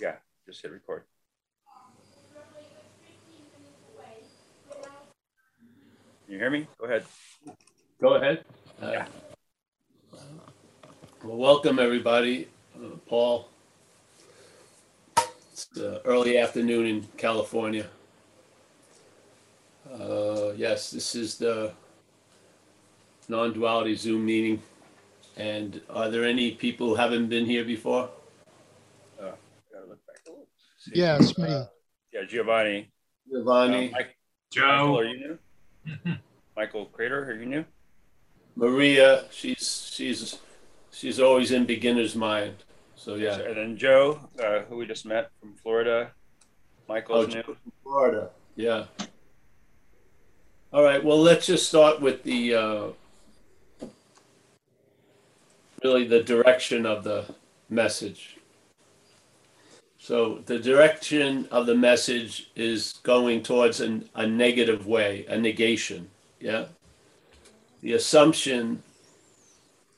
Yeah, just hit record. Can you hear me? Go ahead. Go ahead. Uh, Yeah. Well, welcome everybody. Uh, Paul. It's uh, early afternoon in California. Uh, yes, this is the non-duality Zoom meeting. And are there any people who haven't been here before? Uh, gotta look back. Oh, see. Yeah, it's me. Uh, yeah, Giovanni. Giovanni, Uh, Mike, Michael, Joe. are you new? Michael Crater, are you new? Maria. She's she's she's always in beginner's mind. So yeah. And then Joe, uh, who we just met from Florida. Michael's Oh, new. From Florida. Yeah. All right. Well, let's just start with the uh, really the direction of the message. So the direction of the message is going towards an, a negative way, a negation. Yeah. The assumption,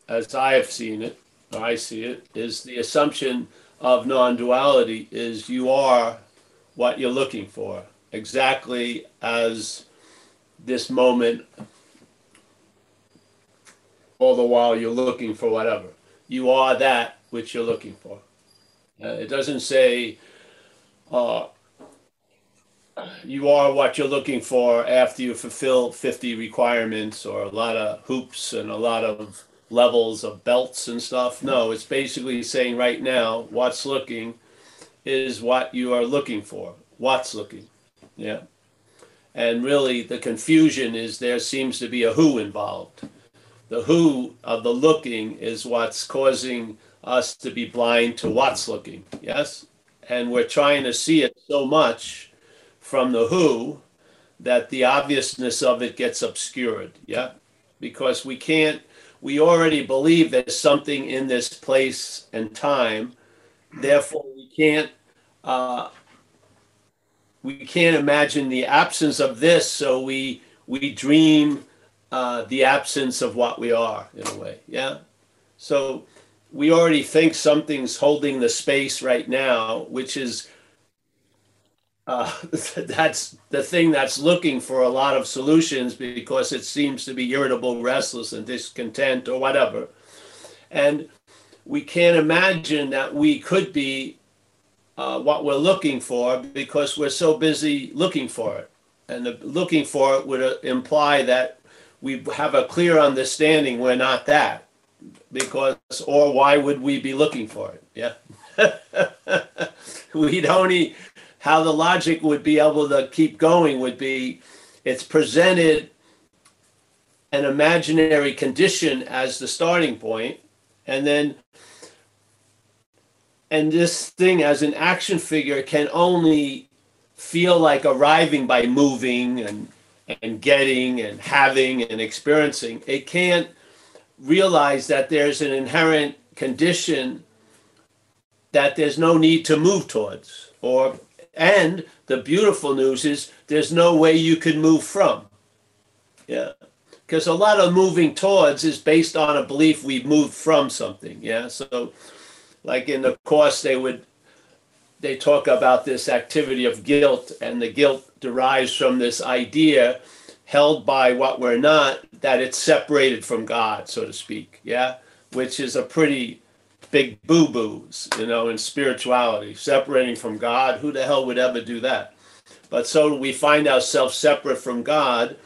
as I have seen it, or I see it, is the assumption of non-duality is you are what you're looking for, exactly as this moment, all the while you're looking for whatever. You are that which you're looking for. Uh, it doesn't say uh, you are what you're looking for after you fulfill 50 requirements or a lot of hoops and a lot of levels of belts and stuff. No, it's basically saying right now, what's looking is what you are looking for. What's looking. Yeah. And really, the confusion is there seems to be a who involved. The who of the looking is what's causing us to be blind to what's looking. Yes? And we're trying to see it so much from the who that the obviousness of it gets obscured. Yeah? Because we can't, we already believe there's something in this place and time. Therefore, we can't. Uh, we can't imagine the absence of this, so we we dream uh, the absence of what we are in a way. Yeah. So we already think something's holding the space right now, which is uh, that's the thing that's looking for a lot of solutions because it seems to be irritable, restless, and discontent, or whatever. And we can't imagine that we could be uh, what we're looking for because we're so busy looking for it. And the, looking for it would uh, imply that we have a clear understanding we're not that. Because, or why would we be looking for it? Yeah. We'd only, how the logic would be able to keep going would be it's presented an imaginary condition as the starting point, and then and this thing as an action figure can only feel like arriving by moving and and getting and having and experiencing it can't realize that there's an inherent condition that there's no need to move towards or and the beautiful news is there's no way you can move from. Yeah. Because a lot of moving towards is based on a belief we've moved from something yeah? So like in the course they would they talk about this activity of guilt and the guilt derives from this idea held by what we're not that it's separated from god so to speak yeah which is a pretty big boo-boos you know in spirituality separating from god who the hell would ever do that but so we find ourselves separate from god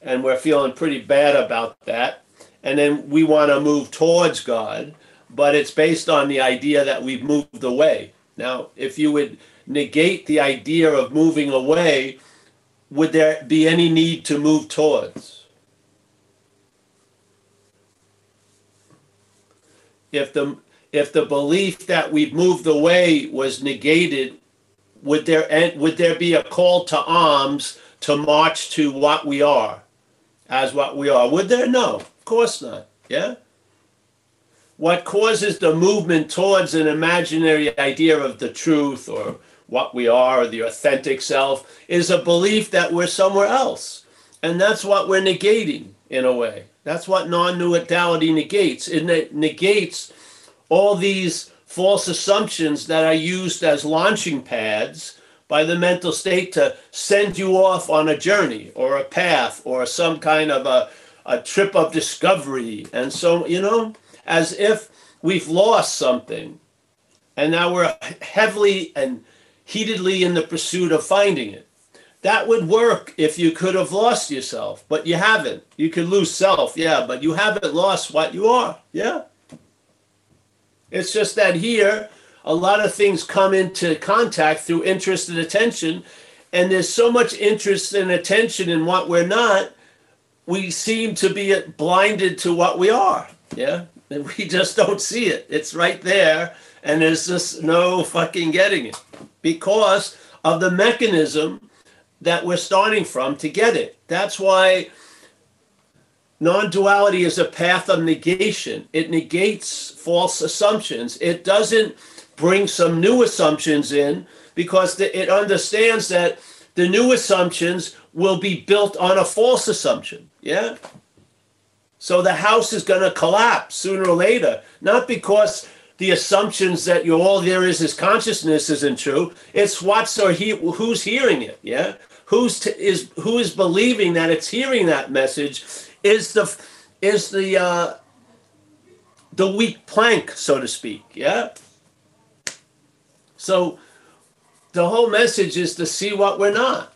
and we're feeling pretty bad about that and then we want to move towards god but it's based on the idea that we've moved away. Now, if you would negate the idea of moving away, would there be any need to move towards? If the if the belief that we've moved away was negated, would there en- would there be a call to arms to march to what we are, as what we are? Would there? No, of course not. Yeah what causes the movement towards an imaginary idea of the truth or what we are or the authentic self is a belief that we're somewhere else. And that's what we're negating in a way. That's what non duality negates. It negates all these false assumptions that are used as launching pads by the mental state to send you off on a journey or a path or some kind of a, a trip of discovery. And so, you know, as if we've lost something and now we're heavily and heatedly in the pursuit of finding it. That would work if you could have lost yourself, but you haven't. You could lose self, yeah, but you haven't lost what you are, yeah. It's just that here, a lot of things come into contact through interest and attention, and there's so much interest and attention in what we're not, we seem to be blinded to what we are, yeah. And we just don't see it. It's right there, and there's just no fucking getting it because of the mechanism that we're starting from to get it. That's why non duality is a path of negation. It negates false assumptions. It doesn't bring some new assumptions in because it understands that the new assumptions will be built on a false assumption. Yeah? So the house is going to collapse sooner or later, not because the assumptions that you all there is is consciousness isn't true. It's what's or he, who's hearing it. Yeah, who's t- is who is believing that it's hearing that message is the is the uh, the weak plank, so to speak. Yeah. So the whole message is to see what we're not.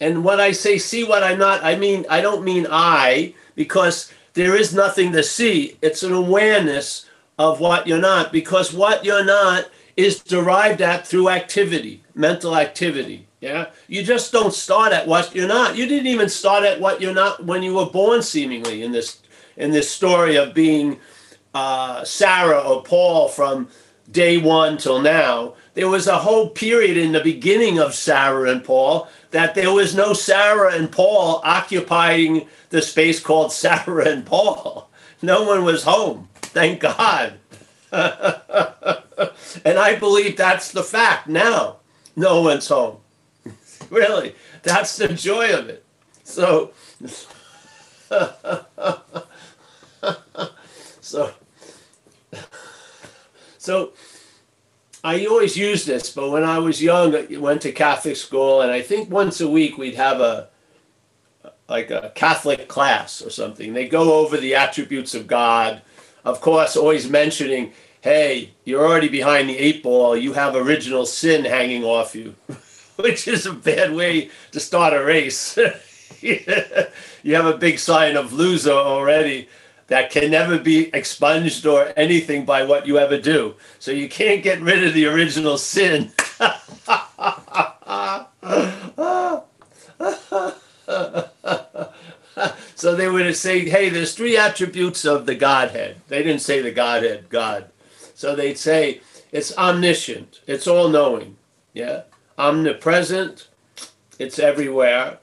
And when I say see what I'm not, I mean I don't mean I because there is nothing to see. It's an awareness of what you're not because what you're not is derived at through activity, mental activity. Yeah. You just don't start at what you're not. You didn't even start at what you're not when you were born, seemingly, in this in this story of being uh, Sarah or Paul from day one till now. There was a whole period in the beginning of Sarah and Paul that there was no Sarah and Paul occupying the space called Sarah and Paul. No one was home. Thank God. and I believe that's the fact now. No one's home. really, that's the joy of it. So, so, so I always use this, but when I was young, I went to Catholic school, and I think once a week we'd have a like a Catholic class or something. They go over the attributes of God of course, always mentioning, hey, you're already behind the eight ball. You have original sin hanging off you, which is a bad way to start a race. you have a big sign of loser already that can never be expunged or anything by what you ever do. So you can't get rid of the original sin. so they would say, hey, there's three attributes of the Godhead. They didn't say the Godhead, God. So they'd say it's omniscient, it's all knowing, yeah, omnipresent, it's everywhere,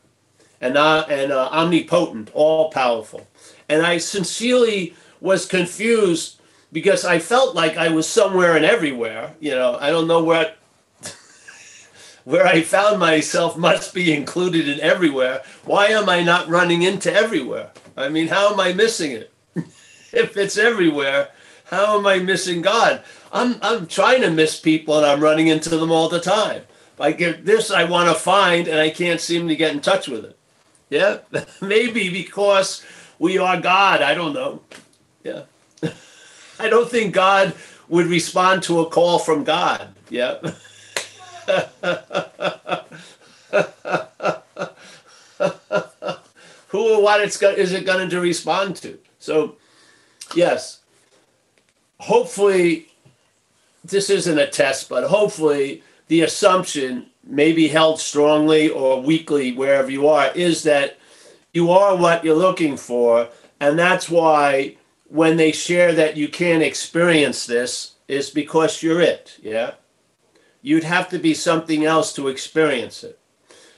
and uh, and uh, omnipotent, all powerful. And I sincerely was confused because I felt like I was somewhere and everywhere. You know, I don't know where where I found myself must be included in everywhere. Why am I not running into everywhere? I mean, how am I missing it? if it's everywhere, how am I missing God? I'm, I'm trying to miss people and I'm running into them all the time. I get this I want to find and I can't seem to get in touch with it. Yeah, maybe because we are God. I don't know. Yeah. I don't think God would respond to a call from God. Yeah. Who or what it's is it going to respond to? So, yes, hopefully, this isn't a test, but hopefully, the assumption, maybe held strongly or weakly, wherever you are, is that you are what you're looking for. And that's why when they share that you can't experience this, is because you're it. Yeah you'd have to be something else to experience it.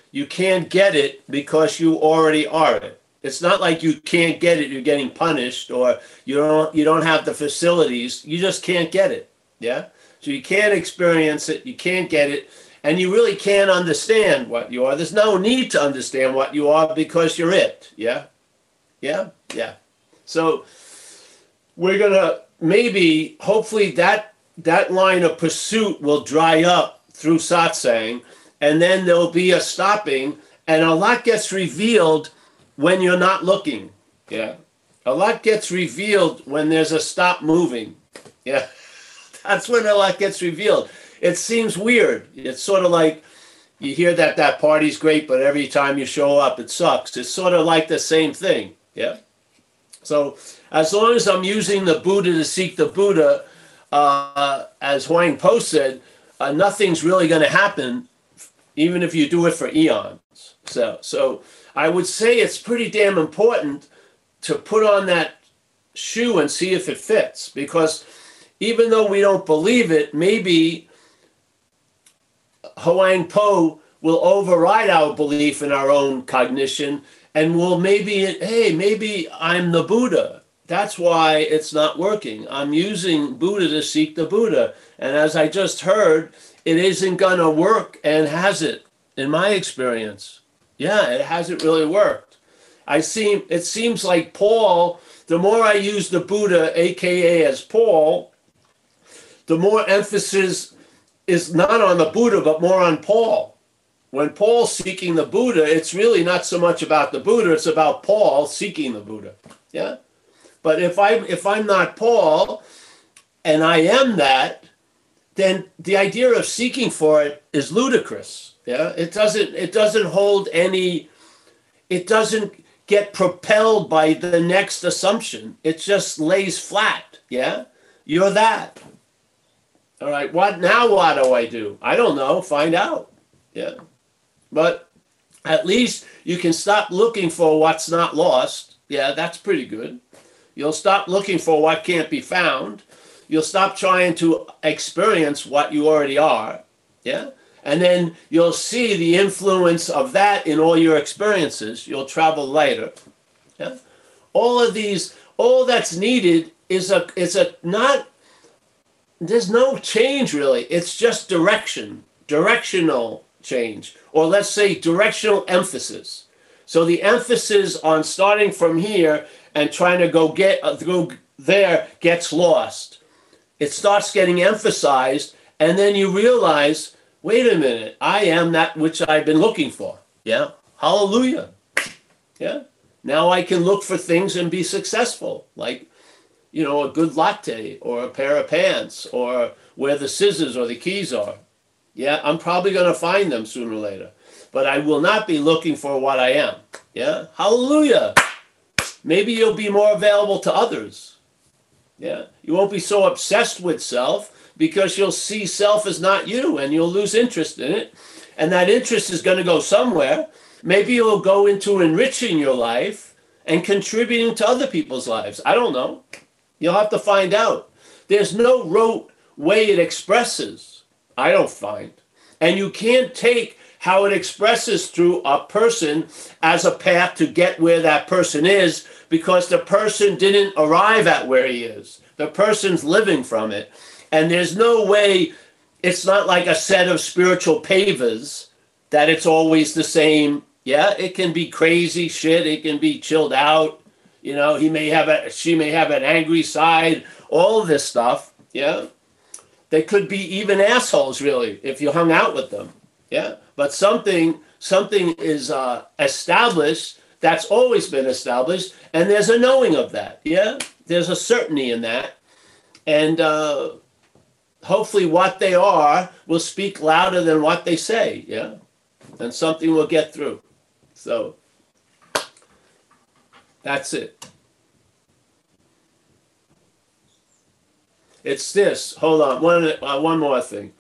You can't get it because you already are it. It's not like you can't get it, you're getting punished, or you don't you don't have the facilities. You just can't get it. Yeah? So you can't experience it, you can't get it, and you really can't understand what you are. There's no need to understand what you are because you're it. Yeah? Yeah? Yeah. So we're gonna maybe, hopefully, that that line of pursuit will dry up through satsang, and then there'll be a stopping, and a lot gets revealed when you're not looking. Yeah, a lot gets revealed when there's a stop moving. Yeah, that's when a lot gets revealed. It seems weird. It's sort of like you hear that that party's great, but every time you show up, it sucks. It's sort of like the same thing. Yeah. So as long as I'm using the Buddha to seek the Buddha, uh, as Huang Po said, uh, nothing's really going to happen, even if you do it for eons. So, so I would say it's pretty damn important to put on that shoe and see if it fits, because even though we don't believe it, maybe Huang Po will override our belief in our own cognition and will maybe, hey, maybe I'm the Buddha. That's why it's not working. I'm using Buddha to seek the Buddha. And as I just heard, it isn't going to work and has it, in my experience. Yeah, it hasn't really worked. I seem it seems like Paul, the more I use the Buddha, aka as Paul, the more emphasis is not on the Buddha, but more on Paul. When Paul's seeking the Buddha, it's really not so much about the Buddha, it's about Paul seeking the Buddha. Yeah? But if I if I'm not Paul and I am that, then the idea of seeking for it is ludicrous. Yeah? It doesn't it doesn't hold any it doesn't get propelled by the next assumption. It just lays flat. Yeah? You're that. All right, what now what do I do? I don't know. Find out. Yeah. But at least you can stop looking for what's not lost. Yeah, that's pretty good. You'll stop looking for what can't be found. You'll stop trying to experience what you already are. Yeah. And then you'll see the influence of that in all your experiences. You'll travel lighter. Yeah. All of these, all that's needed is a is a not there's no change really. It's just direction, directional change, or let's say directional emphasis. So the emphasis on starting from here and trying to go get uh, go there gets lost. It starts getting emphasized, and then you realize, wait a minute, I am that which I've been looking for. Yeah, hallelujah. Yeah. Now I can look for things and be successful, like you know, a good latte or a pair of pants or where the scissors or the keys are. Yeah, I'm probably going to find them sooner or later. But I will not be looking for what I am. Yeah, hallelujah. Maybe you'll be more available to others. Yeah, you won't be so obsessed with self because you'll see self as not you and you'll lose interest in it. And that interest is going to go somewhere. Maybe it'll go into enriching your life and contributing to other people's lives. I don't know. You'll have to find out. There's no rote way it expresses, I don't find. And you can't take how it expresses through a person as a path to get where that person is because the person didn't arrive at where he is. The person's living from it. And there's no way, it's not like a set of spiritual pavers that it's always the same. Yeah, it can be crazy shit, it can be chilled out, you know, he may have a, she may have an angry side, all this stuff. Yeah. They could be even assholes, really, if you hung out with them. Yeah. But something, something is uh, established that's always been established, and there's a knowing of that. Yeah. There's a certainty in that. And uh, hopefully, what they are will speak louder than what they say. Yeah. And something will get through. So, that's it. It's this. Hold on. One, uh, one more thing.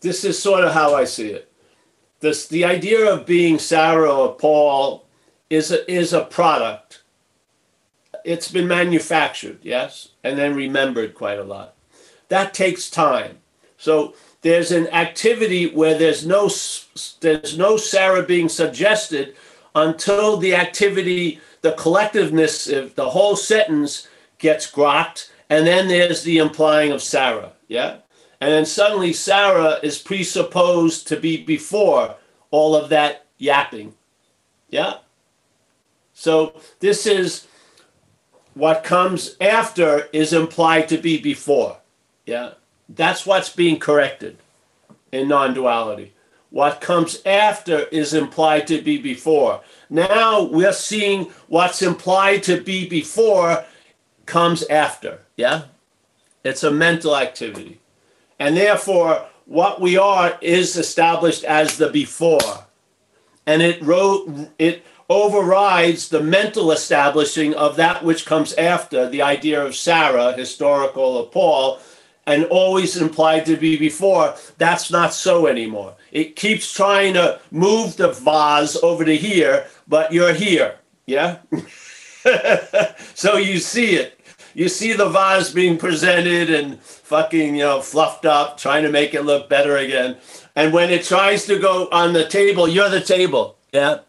This is sort of how I see it. This, the idea of being Sarah or Paul is a, is a product. It's been manufactured, yes, and then remembered quite a lot. That takes time. So there's an activity where there's no there's no Sarah being suggested until the activity the collectiveness of the whole sentence gets grokked, and then there's the implying of Sarah. Yeah? And then suddenly Sarah is presupposed to be before all of that yapping. Yeah? So this is what comes after is implied to be before. Yeah. That's what's being corrected in non duality. What comes after is implied to be before. Now we're seeing what's implied to be before comes after. Yeah? It's a mental activity. And therefore, what we are is established as the before. And it wrote it overrides the mental establishing of that which comes after the idea of Sarah, historical of Paul, and always implied to be before. That's not so anymore. It keeps trying to move the vase over to here, but you're here. Yeah? so you see it. You see the vase being presented and fucking, you know, fluffed up, trying to make it look better again. And when it tries to go on the table, you're the table. Yeah.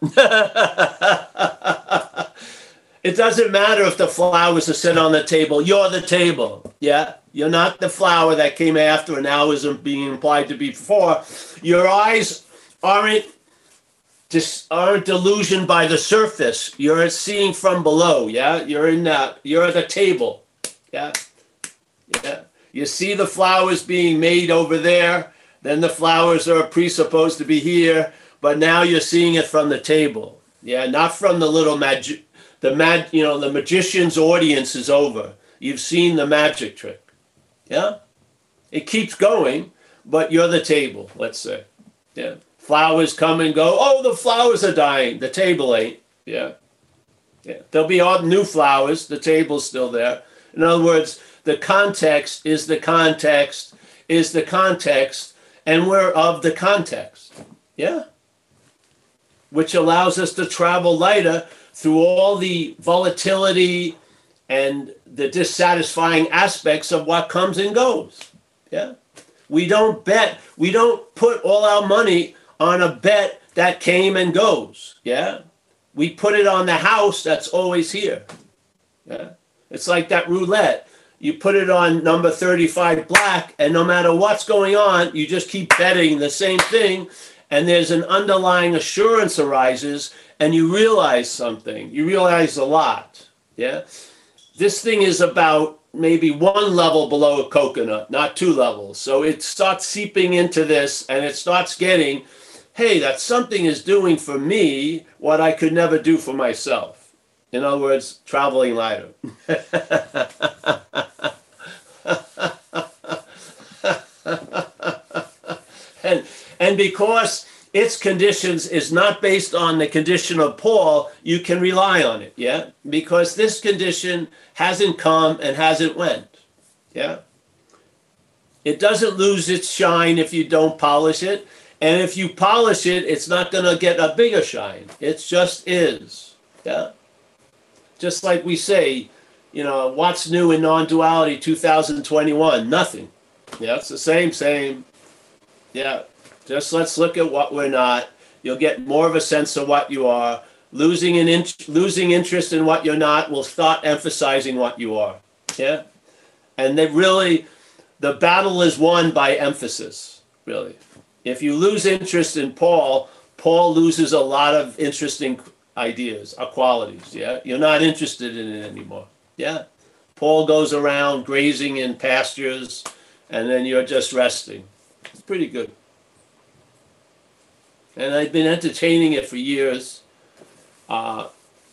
it doesn't matter if the flowers are sit on the table. You're the table. Yeah. You're not the flower that came after and now isn't being implied to be before. Your eyes aren't just aren't delusioned by the surface. You're seeing from below. Yeah. You're in that. You're at the table. Yeah. Yeah. You see the flowers being made over there. Then the flowers are presupposed to be here, but now you're seeing it from the table. Yeah, not from the little magic. The mag, you know, the magician's audience is over. You've seen the magic trick. Yeah, it keeps going, but you're the table. Let's say. Yeah, flowers come and go. Oh, the flowers are dying. The table ain't. Yeah, yeah. There'll be all new flowers. The table's still there. In other words, the context is the context is the context, and we're of the context. Yeah? Which allows us to travel lighter through all the volatility and the dissatisfying aspects of what comes and goes. Yeah? We don't bet, we don't put all our money on a bet that came and goes. Yeah? We put it on the house that's always here. Yeah? It's like that roulette you put it on number 35 black, and no matter what's going on, you just keep betting the same thing, and there's an underlying assurance arises, and you realize something. You realize a lot. Yeah? This thing is about maybe one level below a coconut, not two levels. So it starts seeping into this, and it starts getting, hey, that something is doing for me what I could never do for myself. In other words, traveling lighter. and and because its conditions is not based on the condition of Paul, you can rely on it, yeah? Because this condition hasn't come and hasn't went. Yeah? It doesn't lose its shine if you don't polish it. And if you polish it, it's not going to get a bigger shine. It just is. Yeah? Just like we say, you know, what's new in non duality 2021? Nothing. Yeah, it's the same, same. Yeah, just let's look at what we're not. You'll get more of a sense of what you are. Losing an in- losing interest in what you're not will start emphasizing what you are. Yeah, and they really, the battle is won by emphasis. Really, if you lose interest in Paul, Paul loses a lot of interesting ideas or qualities. Yeah, you're not interested in it anymore. Yeah, Paul goes around grazing in pastures and then you're just resting. It's pretty good. And I've been entertaining it for years. Uh,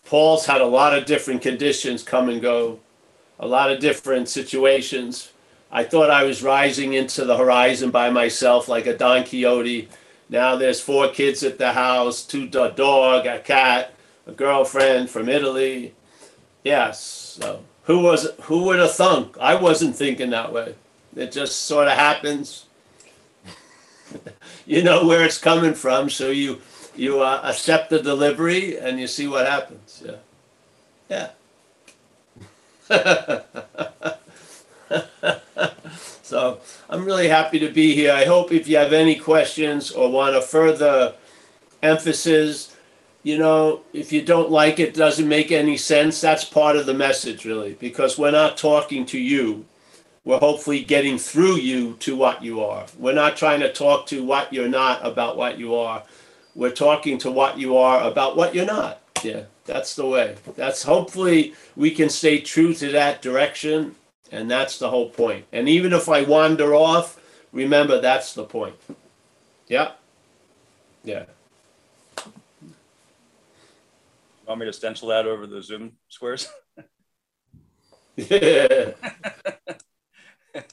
Paul's had a lot of different conditions come and go, a lot of different situations. I thought I was rising into the horizon by myself like a Don Quixote. Now there's four kids at the house, two a dog, a cat, a girlfriend from Italy. Yes. So who was who would have thunk? I wasn't thinking that way. It just sort of happens. you know where it's coming from, so you you uh, accept the delivery and you see what happens. Yeah, yeah. so I'm really happy to be here. I hope if you have any questions or want a further emphasis, you know, if you don't like it, doesn't make any sense. That's part of the message, really, because we're not talking to you we're hopefully getting through you to what you are. We're not trying to talk to what you're not about what you are. We're talking to what you are about what you're not. Yeah, that's the way. That's hopefully we can stay true to that direction, and that's the whole point. And even if I wander off, remember that's the point. Yeah. Yeah. Want me to stencil that over the Zoom squares? Yeah.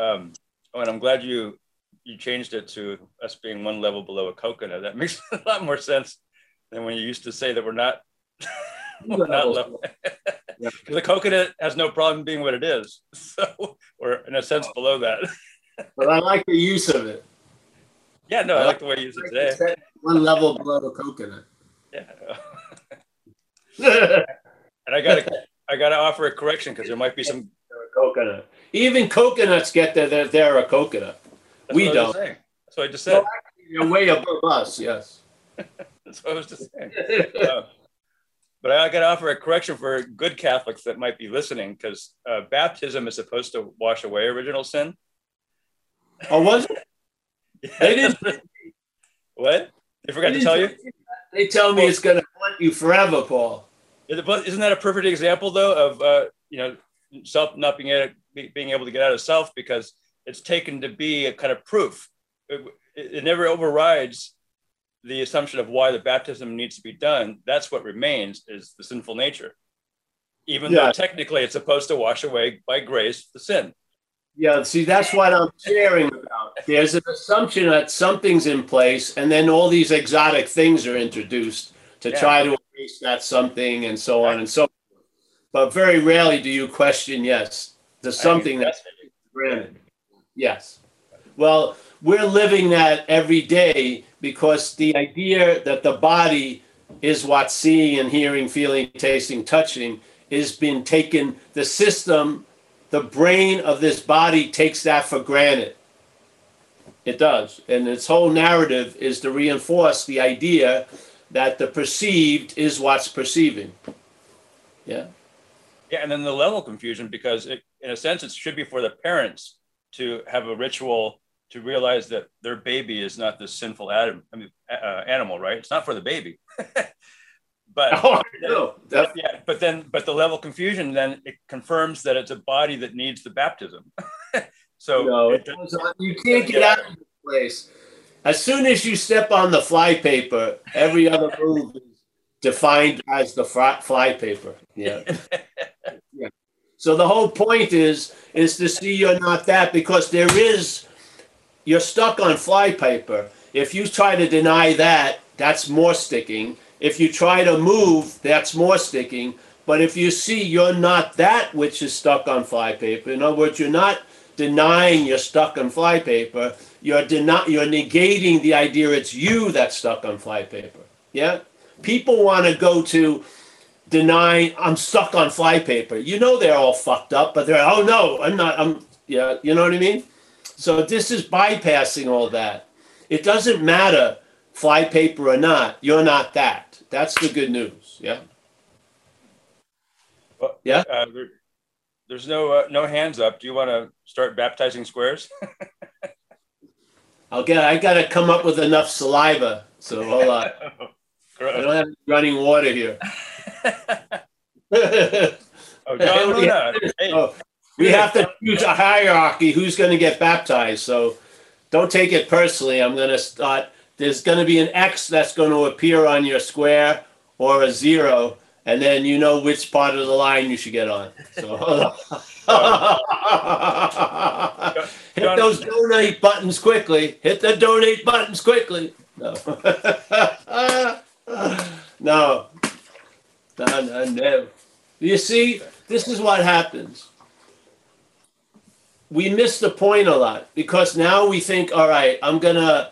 Um, oh, and I'm glad you you changed it to us being one level below a coconut. That makes a lot more sense than when you used to say that we're not we're not level. Yeah. The coconut has no problem being what it is. So we're in a sense below that. but I like the use of it. Yeah, no, I like the way you use it today. One level below the coconut. Yeah. And I gotta I gotta offer a correction because there might be some coconut. Even coconuts get that they're, they're a coconut. that's We don't. what I just said. You're way above us, yes. That's what I was just saying. Uh, but I got to offer a correction for good Catholics that might be listening because uh, baptism is supposed to wash away original sin. oh, was it? They didn't. what? They forgot to tell you? They tell me it's going to haunt you forever, Paul. Is it- but Isn't that a perfect example, though, of uh, you know self not being able, being able to get out of self because it's taken to be a kind of proof. It, it never overrides the assumption of why the baptism needs to be done. That's what remains is the sinful nature, even Yeah. though technically it's supposed to wash away by grace the sin. Yeah, see, that's what I'm sharing about. There's an assumption that something's in place, and then all these exotic things are introduced to Yeah. try to erase that something and so on and so forth. But very rarely do you question, yes, there's something that's granted. Yes. Well, we're living that every day because the idea that the body is what's seeing and hearing, feeling, tasting, touching is being taken, the system, the brain of this body takes that for granted. It does. And its whole narrative is to reinforce the idea that the perceived is what's perceiving. Yeah. Yeah, and then the level confusion because it, in a sense it should be for the parents to have a ritual to realize that their baby is not this sinful adam, I mean, uh, animal, right? It's not for the baby. but Oh, know. That- yeah, but then but the level confusion then it confirms that it's a body that needs the baptism. so No, it- you can't get out of this place. As soon as you step on the fly paper, every other move is defined as the fly, fly paper. Yeah. yeah. So the whole point is is to see you're not that because there is you're stuck on flypaper. If you try to deny that, that's more sticking. If you try to move, that's more sticking. But if you see you're not that which is stuck on flypaper, in other words, you're not denying you're stuck on flypaper. You're deni- you're negating the idea it's you that's stuck on flypaper. Yeah? People want to go to deny I'm stuck on flypaper. You know they're all fucked up, but they're oh no, I'm not I'm yeah, you know what I mean? So this is bypassing all that. It doesn't matter fly paper or not, you're not that. That's the good news. Yeah. Well, Yeah? uh, there, there's no uh, no hands up. Do you want to start baptizing squares? I'll get I gotta come up with enough saliva. So hold on. I don't have running water here. oh, John Luna. Hey, Oh, we have to choose a hierarchy who's going to get baptized. So don't take it personally. I'm going to start. There's going to be an X that's going to appear on your square or a zero, and then you know which part of the line you should get on. So hit those donate buttons quickly. Hit the donate buttons quickly. No. no. No, no, no. You see, this is what happens. We miss the point a lot because now we think, all right, I'm gonna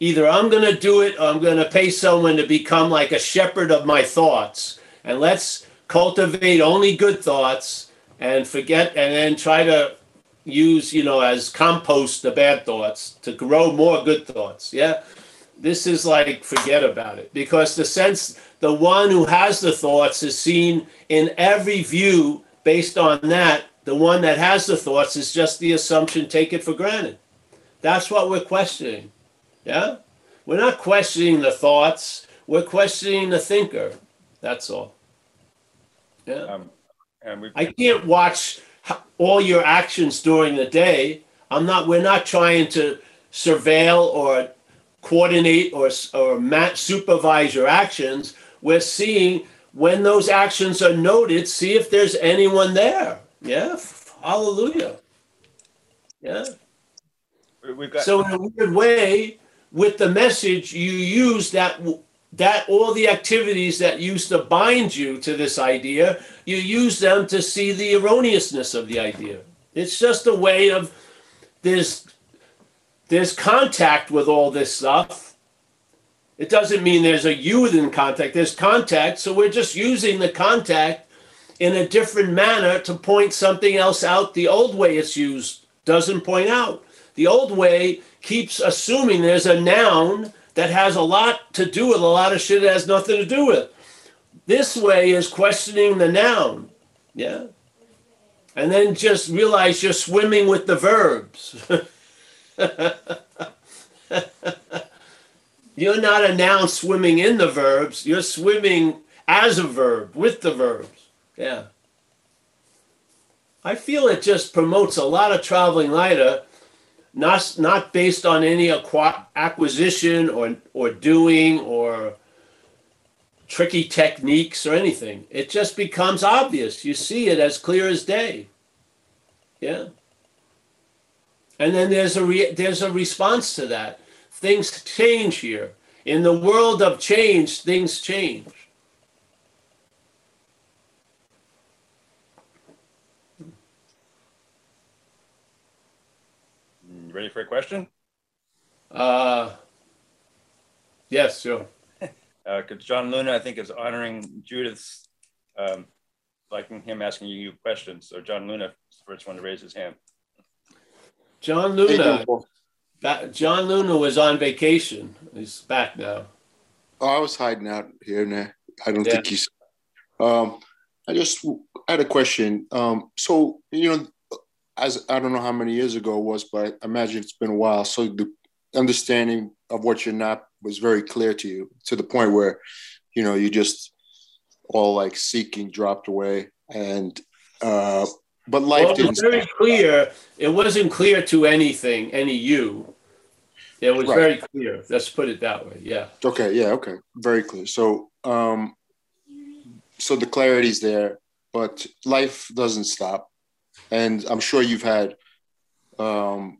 either I'm gonna do it or I'm gonna pay someone to become like a shepherd of my thoughts, and let's cultivate only good thoughts and forget, and then try to use, you know, as compost the bad thoughts to grow more good thoughts. Yeah, this is like forget about it because the sense the one who has the thoughts is seen in every view based on that the one that has the thoughts is just the assumption take it for granted that's what we're questioning yeah we're not questioning the thoughts We're questioning the thinker. That's all. Yeah. Um, and we I can't watch all your actions during the day. I'm not. We're not trying to surveil or coordinate or or mat supervise your actions. We're seeing when those actions are noted. See if there's anyone there. Yeah. Hallelujah. Yeah. we- we've got So in a weird way, with the message, you use that that all the activities that used to bind you to this idea, you use them to see the erroneousness of the idea. It's just a way of there's there's contact with all this stuff. It doesn't mean there's a you in contact. There's contact, so we're just using the contact in a different manner to point something else out. The old way it's used doesn't point out. The old way keeps assuming there's a noun that has a lot to do with a lot of shit it has nothing to do with. This way is questioning the noun. Yeah. And then just realize you're swimming with the verbs. you're not a noun swimming in the verbs, you're swimming as a verb with the verbs. Yeah. I feel it just promotes a lot of traveling lighter, not not based on any acqui- acquisition or or doing or tricky techniques or anything. It just becomes obvious. You see it as clear as day. Yeah. And then there's a re- there's a response to that. Things change here. In the world of change, things change. You ready for a question? Uh, yes, sure. Because John Luna, I think, is honoring Judith's, um, liking him asking you questions. So John Luna is the first one to raise his hand. John Luna. John Luna was on vacation. He's back now. Oh, I was hiding out here and there. I don't Yeah. think he's. Um, I just had a question. Um, so you know, as I don't know how many years ago it was, but I imagine it's been a while. So the understanding of what you're not was very clear to you to the point where, you know, you just all like seeking dropped away, and uh, but life Well, didn't. very clear. It wasn't clear to anything, any you. It was Right. very clear. Let's put it that way. Yeah. Okay, yeah, okay. Very clear. So um so the clarity's there, but life doesn't stop. And I'm sure you've had um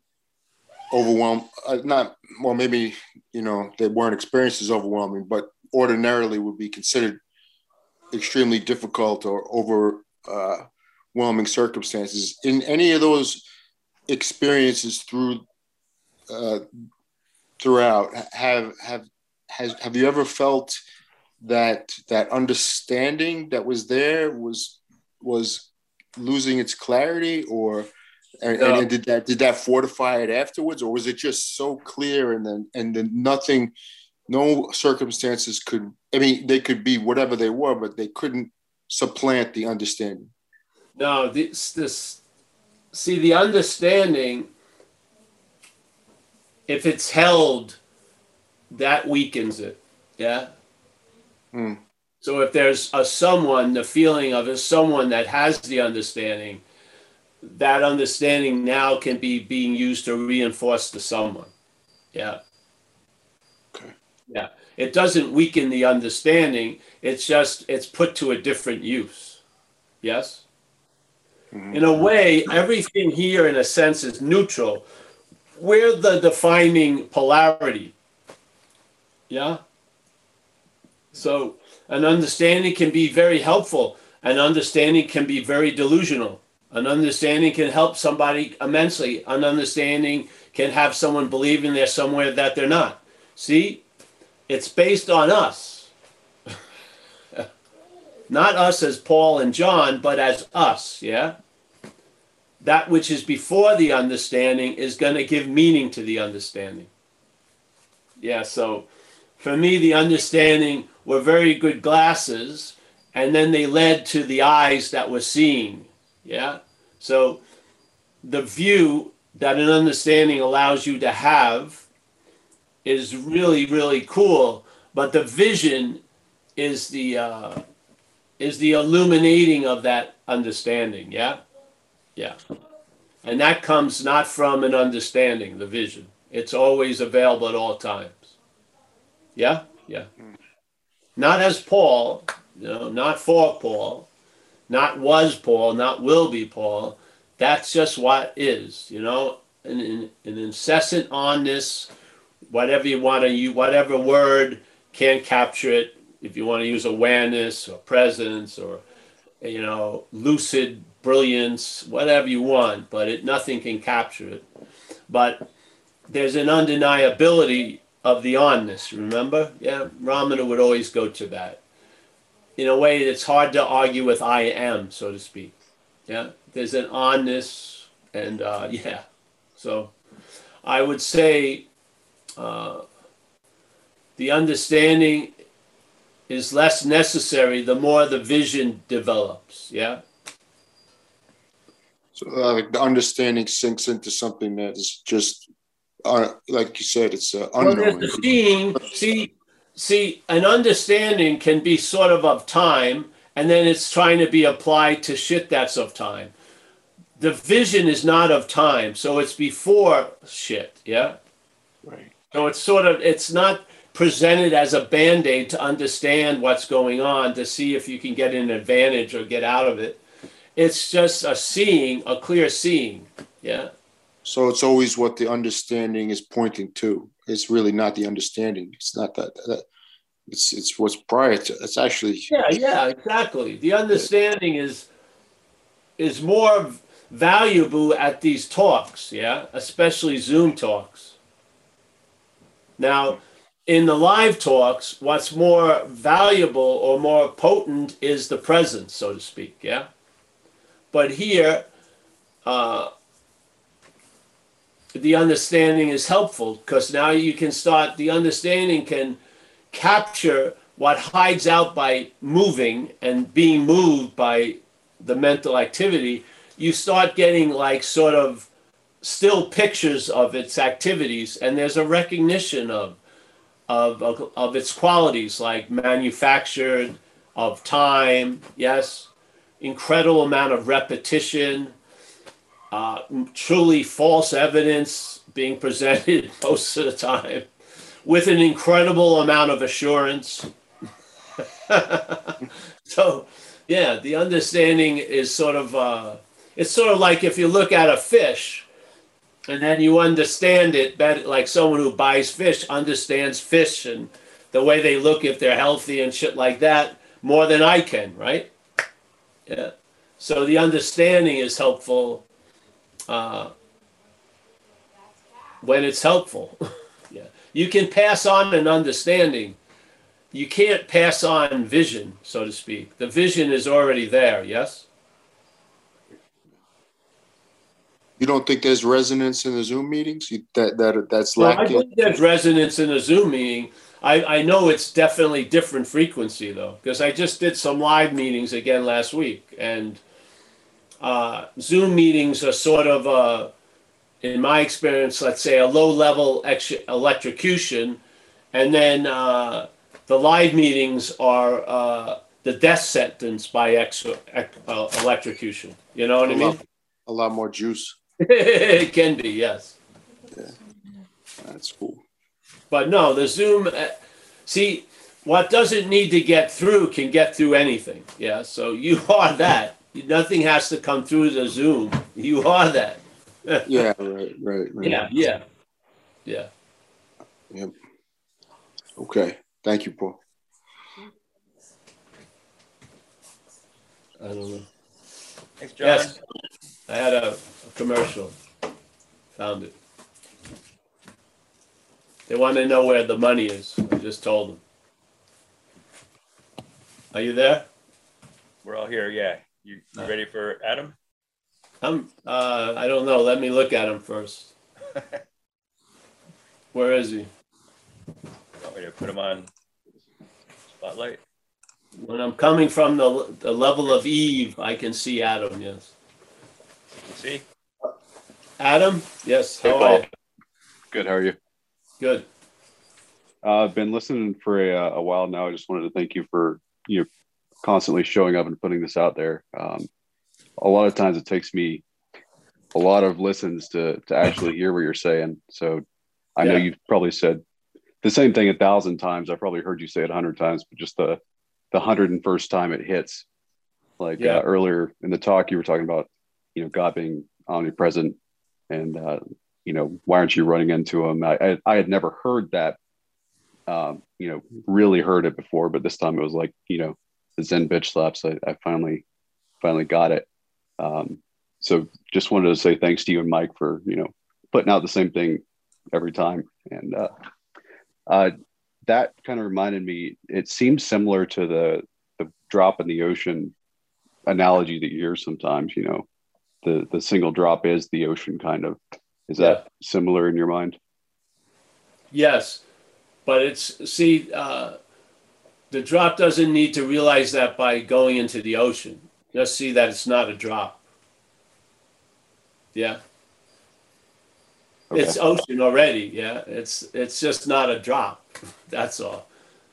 overwhelm uh, not well maybe you know they weren't experiences overwhelming, but ordinarily would be considered extremely difficult or overwhelming uh circumstances. In any of those experiences through uh throughout have have has have you ever felt that that understanding that was there was was losing its clarity or and, No. and did that did that fortify it afterwards or was it just so clear and then and then nothing no circumstances could i mean they could be whatever they were but they couldn't supplant the understanding No, this this see the understanding if it's held that weakens it. Yeah. Hmm. So if there's a someone, the feeling of a someone that has the understanding, that understanding now can be being used to reinforce the someone. Yeah. Okay. Yeah. It doesn't weaken the understanding. It's just it's put to a different use. Yes. Mhm. In a way, everything here, in a sense, is neutral. We're the defining polarity. Yeah? So, an understanding can be very helpful. An understanding can be very delusional. An understanding can help somebody immensely. An understanding can have someone believing they're somewhere that they're not. See? It's based on us. not us as Paul and John, but as us, yeah? That which is before the understanding is going to give meaning to the understanding. Yeah, so for me, the understanding were very good glasses, and then they led to the eyes that were seeing. Yeah, so the view that an understanding allows you to have is really, really cool, but the vision is the uh, is the illuminating of that understanding. Yeah, yeah, and that comes not from an understanding, the vision. It's always available at all times. Yeah, yeah. Not as Paul, you know, not for Paul, not was Paul, not will be Paul. That's just what is, you know, an, an, an incessant on this, whatever you want to use, whatever word can capture it. If you want to use awareness or presence or, you know, lucid brilliance, whatever you want, but it nothing can capture it. But there's an undeniability of the onness, remember? Yeah, Ramana would always go to that. In a way it's hard to argue with I am, so to speak. Yeah, there's an onness, and uh, yeah. So I would say uh, the understanding is less necessary the more the vision develops. Yeah. So, uh, the understanding sinks into something that is just uh, like you said, it's uh, unknown. Well, seeing, see, see, an understanding can be sort of of time, and then it's trying to be applied to shit that's of time. The vision is not of time, so it's before shit. Yeah. Right. So it's sort of it's not presented as a band aid to understand what's going on to see if you can get an advantage or get out of it. It's just a seeing, a clear seeing. Yeah. So it's always what the understanding is pointing to. It's really not the understanding. It's not that. that it's it's what's prior to. It's actually. Yeah, yeah, exactly. The understanding is is more valuable at these talks. Yeah, especially Zoom talks. Now, in the live talks, what's more valuable or more potent is the presence, so to speak. Yeah, but here. Uh, the understanding is helpful because now you can start the understanding can capture what hides out by moving and being moved by the mental activity. You start getting like sort of still pictures of its activities and there's a recognition of of, of, its qualities like manufactured of time yes incredible amount of repetition uh, truly false evidence being presented most of the time with an incredible amount of assurance. so, yeah, the understanding is sort of, uh, it's sort of like if you look at a fish and then you understand it better, like someone who buys fish understands fish and the way they look if they're healthy and shit like that more than I can, right? Yeah. So the understanding is helpful uh, when it's helpful. yeah, you can pass on an understanding. You can't pass on vision, so to speak. The vision is already there. Yes. You don't think there's resonance in the Zoom meetings? You, that that that's well, lacking. I think there's resonance in a Zoom meeting. I, I know it's definitely different frequency though, because I just did some live meetings again last week, and uh, Zoom meetings are sort of, uh, in my experience, let's say a low level ex- electrocution, and then uh, the live meetings are uh, the death sentence by ex- uh, electrocution. You know what a I mean? Lot, a lot more juice. it can be, yes. Yeah. That's cool. But no, the Zoom, see, what doesn't need to get through can get through anything. Yeah, so you are that. Nothing has to come through the Zoom. You are that. yeah, right, right, right. Yeah, yeah, yeah. Yep. Okay. Thank you, Paul. I don't know. Thanks, John. Yes, I had a, a commercial. Found it. They want to know where the money is. I just told them. Are you there? We're all here. Yeah. You, you ready for Adam? I'm. Uh, I don't know. Let me look at him first. Where is he? Want me to put him on spotlight? When I'm coming from the, the level of Eve, I can see Adam. Yes. See? Adam. Yes. Hey, How Paul. are you? Good. How are you? Good. Uh, I've been listening for a, uh, a, while now. I just wanted to thank you for you know constantly showing up and putting this out there. Um, a lot of times it takes me a lot of listens to to actually hear what you're saying. So I yeah. know you've probably said the same thing a thousand times. I've probably heard you say it a hundred times, but just the the hundred and first time it hits, like yeah. uh, earlier in the talk, you were talking about you know God being omnipresent, and uh, you know why aren't you running into him? I I, I had never heard that, um, you know, really heard it before, but this time it was like you know the Zen bitch slaps. I, I finally finally got it. Um, so just wanted to say thanks to you and Mike for you know putting out the same thing every time, and uh, uh, that kind of reminded me. It seems similar to the the drop in the ocean analogy that you hear sometimes. You know, the the single drop is the ocean, kind of. Is that yeah. similar in your mind? Yes, but it's see. Uh, the drop doesn't need to realize that by going into the ocean. Just see that it's not a drop. Yeah. Okay. It's ocean already. Yeah. It's it's just not a drop. That's all.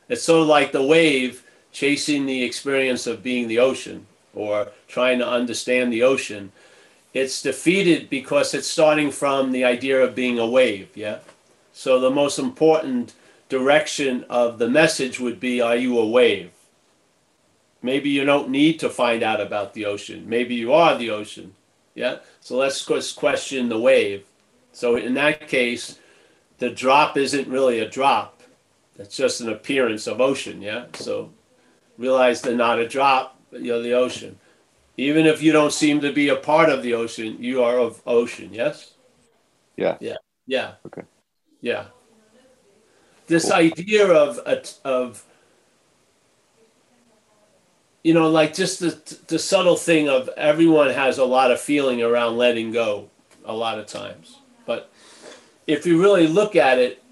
It's sort of like the wave chasing the experience of being the ocean or trying to understand the ocean. It's defeated because it's starting from the idea of being a wave. Yeah. So the most important direction of the message would be Are you a wave? Maybe you don't need to find out about the ocean. Maybe you are the ocean. Yeah. So let's just question the wave. So in that case, the drop isn't really a drop. It's just an appearance of ocean. Yeah. So realize they're not a drop, you're the ocean. Even if you don't seem to be a part of the ocean, you are of ocean. Yes. Yeah. Yeah. Yeah. Okay. Yeah. This cool. idea of of you know, like just the the subtle thing of everyone has a lot of feeling around letting go a lot of times. But if you really look at it,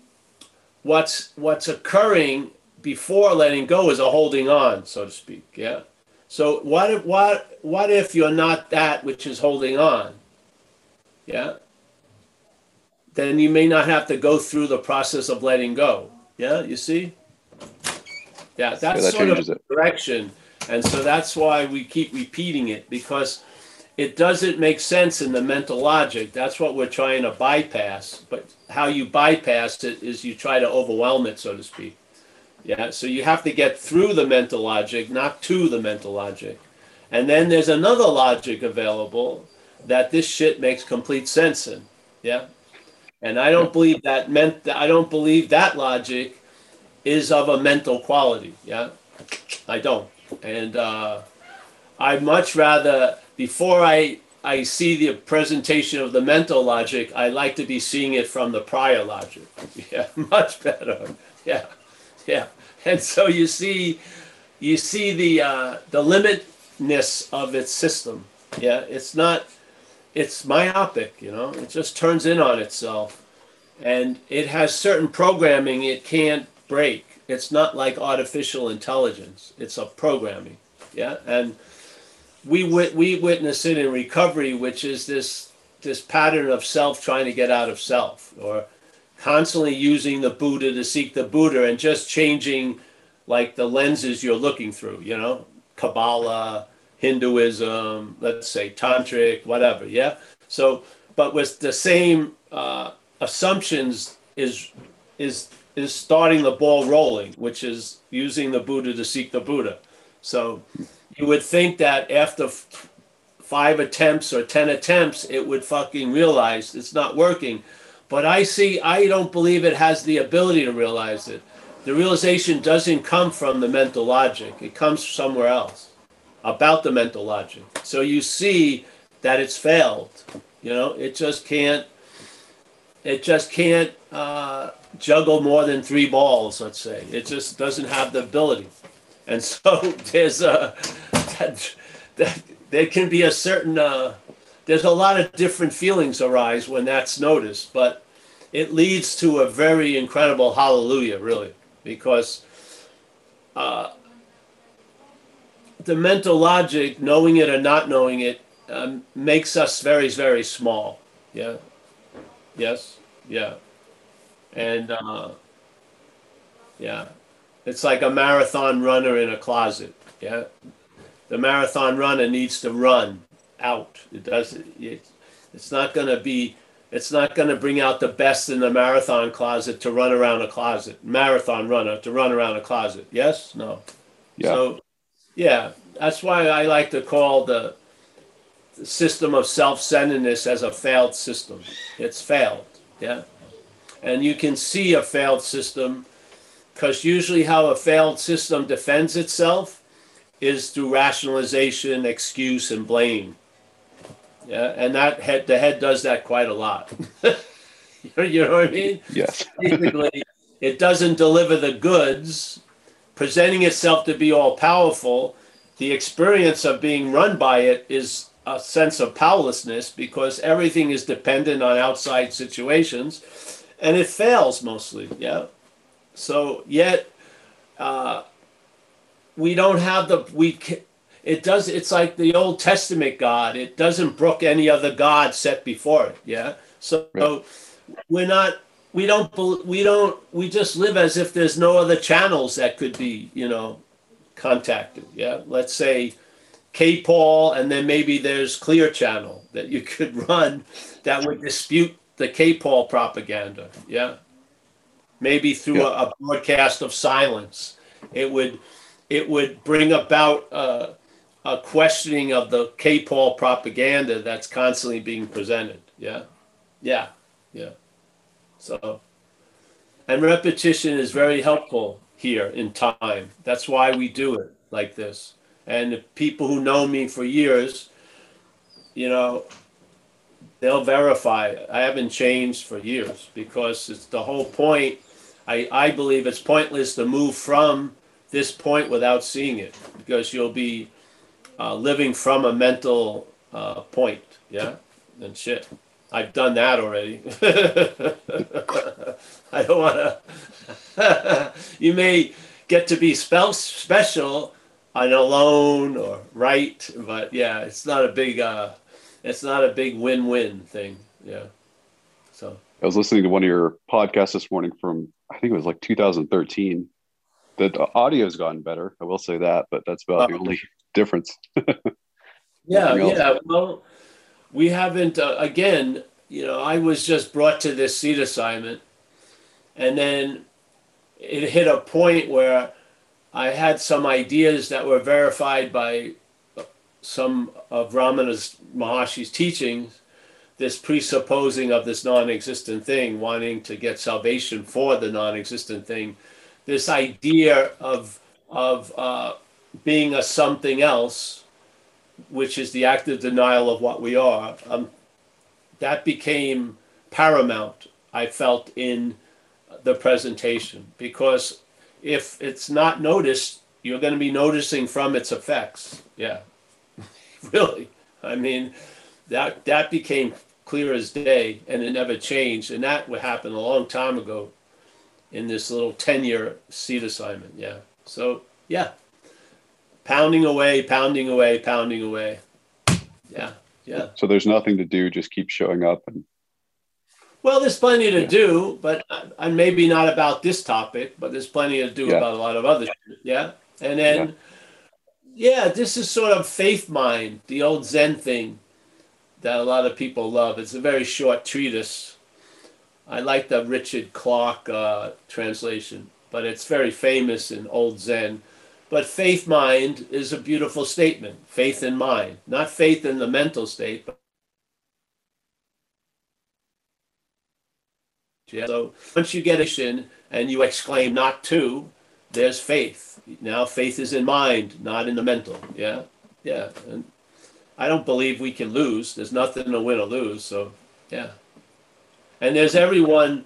what's what's occurring before letting go is a holding on, so to speak. Yeah. So what if what what if you're not that which is holding on? Yeah. Then you may not have to go through the process of letting go. Yeah, you see? Yeah, that's yeah, that sort of direction. And so that's why we keep repeating it because it doesn't make sense in the mental logic. That's what we're trying to bypass. But how you bypass it is you try to overwhelm it, so to speak. Yeah, so you have to get through the mental logic, not to the mental logic. And then there's another logic available that this shit makes complete sense in. Yeah. And I don't believe that meant I don't believe that logic is of a mental quality. Yeah. I don't. And uh, I much rather, before I, I see the presentation of the mental logic, I like to be seeing it from the prior logic. Yeah, much better. Yeah, yeah. And so you see, you see the uh, the limitness of its system. Yeah, it's not, it's myopic. You know, it just turns in on itself, and it has certain programming it can't break it's not like artificial intelligence. It's a programming. Yeah, and we wit- we witness it in recovery, which is this this pattern of self trying to get out of self, or constantly using the Buddha to seek the Buddha, and just changing like the lenses you're looking through. You know, Kabbalah, Hinduism, let's say tantric, whatever. Yeah. So, but with the same uh, assumptions is is is starting the ball rolling, which is using the Buddha to seek the Buddha. So you would think that after f- five attempts or 10 attempts, it would fucking realize it's not working. But I see, I don't believe it has the ability to realize it. The realization doesn't come from the mental logic, it comes somewhere else about the mental logic. So you see that it's failed. You know, it just can't, it just can't. Uh, juggle more than three balls, let's say. It just doesn't have the ability. And so there's a, that, that, there can be a certain, uh, there's a lot of different feelings arise when that's noticed, but it leads to a very incredible hallelujah, really, because uh, the mental logic, knowing it or not knowing it, um, makes us very, very small. Yeah. Yes. Yeah and uh, Yeah. It's like a marathon runner in a closet. Yeah. The marathon runner needs to run out. It does it, it's not going to be it's not going to bring out the best in the marathon closet to run around a closet. Marathon runner to run around a closet. Yes? No. Yeah. So yeah, that's why I like to call the, system of self-centeredness as a failed system. It's failed. Yeah. And you can see a failed system because usually how a failed system defends itself is through rationalization, excuse, and blame. Yeah, and that head the head does that quite a lot. you know what I mean? Yes. Basically, it doesn't deliver the goods, presenting itself to be all powerful. The experience of being run by it is a sense of powerlessness because everything is dependent on outside situations, and it fails mostly. Yeah. So yet, uh, we don't have the we it does it's like the old testament god it doesn't brook any other god set before it yeah so right. we're not we don't we don't we just live as if there's no other channels that could be you know contacted yeah let's say k-paul and then maybe there's clear channel that you could run that would dispute the k-paul propaganda yeah maybe through yeah. a, a, broadcast of silence it would it would bring about uh, a questioning of the K-Paul propaganda that's constantly being presented. Yeah, yeah, yeah. So, and repetition is very helpful here in time. That's why we do it like this. And people who know me for years, you know, they'll verify I haven't changed for years because it's the whole point. I, I believe it's pointless to move from this point without seeing it because you'll be uh, living from a mental uh, point. Yeah, and shit. I've done that already. I don't want to. you may get to be spell special on alone or right, but yeah, it's not a big. Uh, it's not a big win-win thing. Yeah. So. I was listening to one of your podcasts this morning from I think it was like 2013. The audio's gotten better. I will say that, but that's about the only difference. yeah, yeah. Well, we haven't. Uh, again, you know, I was just brought to this seat assignment, and then it hit a point where I had some ideas that were verified by some of Ramana Maharshi's teachings. This presupposing of this non-existent thing, wanting to get salvation for the non-existent thing, this idea of of uh, being a something else, which is the active denial of what we are, um, that became paramount, I felt, in the presentation. Because if it's not noticed, you're going to be noticing from its effects. Yeah, really. I mean, that, that became clear as day and it never changed. And that would happen a long time ago in this little 10 year seat assignment. Yeah. So, yeah pounding away, pounding away, pounding away. Yeah, yeah. So there's nothing to do; just keep showing up and. Well, there's plenty to yeah. do, but and maybe not about this topic, but there's plenty to do yeah. about a lot of other shit. Yeah, and then, yeah. yeah, this is sort of faith mind, the old Zen thing that a lot of people love. It's a very short treatise. I like the Richard Clarke uh, translation, but it's very famous in Old Zen but faith mind is a beautiful statement. Faith in mind, not faith in the mental state. But. So once you get in and you exclaim not to, there's faith. Now faith is in mind, not in the mental. Yeah. Yeah. And I don't believe we can lose. There's nothing to win or lose. So yeah. And there's everyone,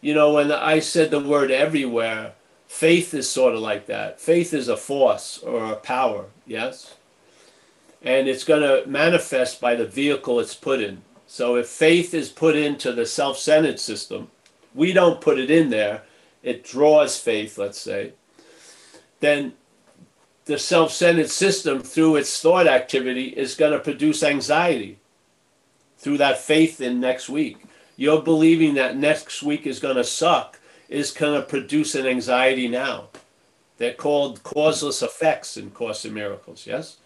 you know, when I said the word everywhere, Faith is sort of like that. Faith is a force or a power, yes? And it's going to manifest by the vehicle it's put in. So if faith is put into the self centered system, we don't put it in there, it draws faith, let's say, then the self centered system, through its thought activity, is going to produce anxiety through that faith in next week. You're believing that next week is going to suck is going to produce an anxiety now. They're called causeless effects in Course in Miracles, yes?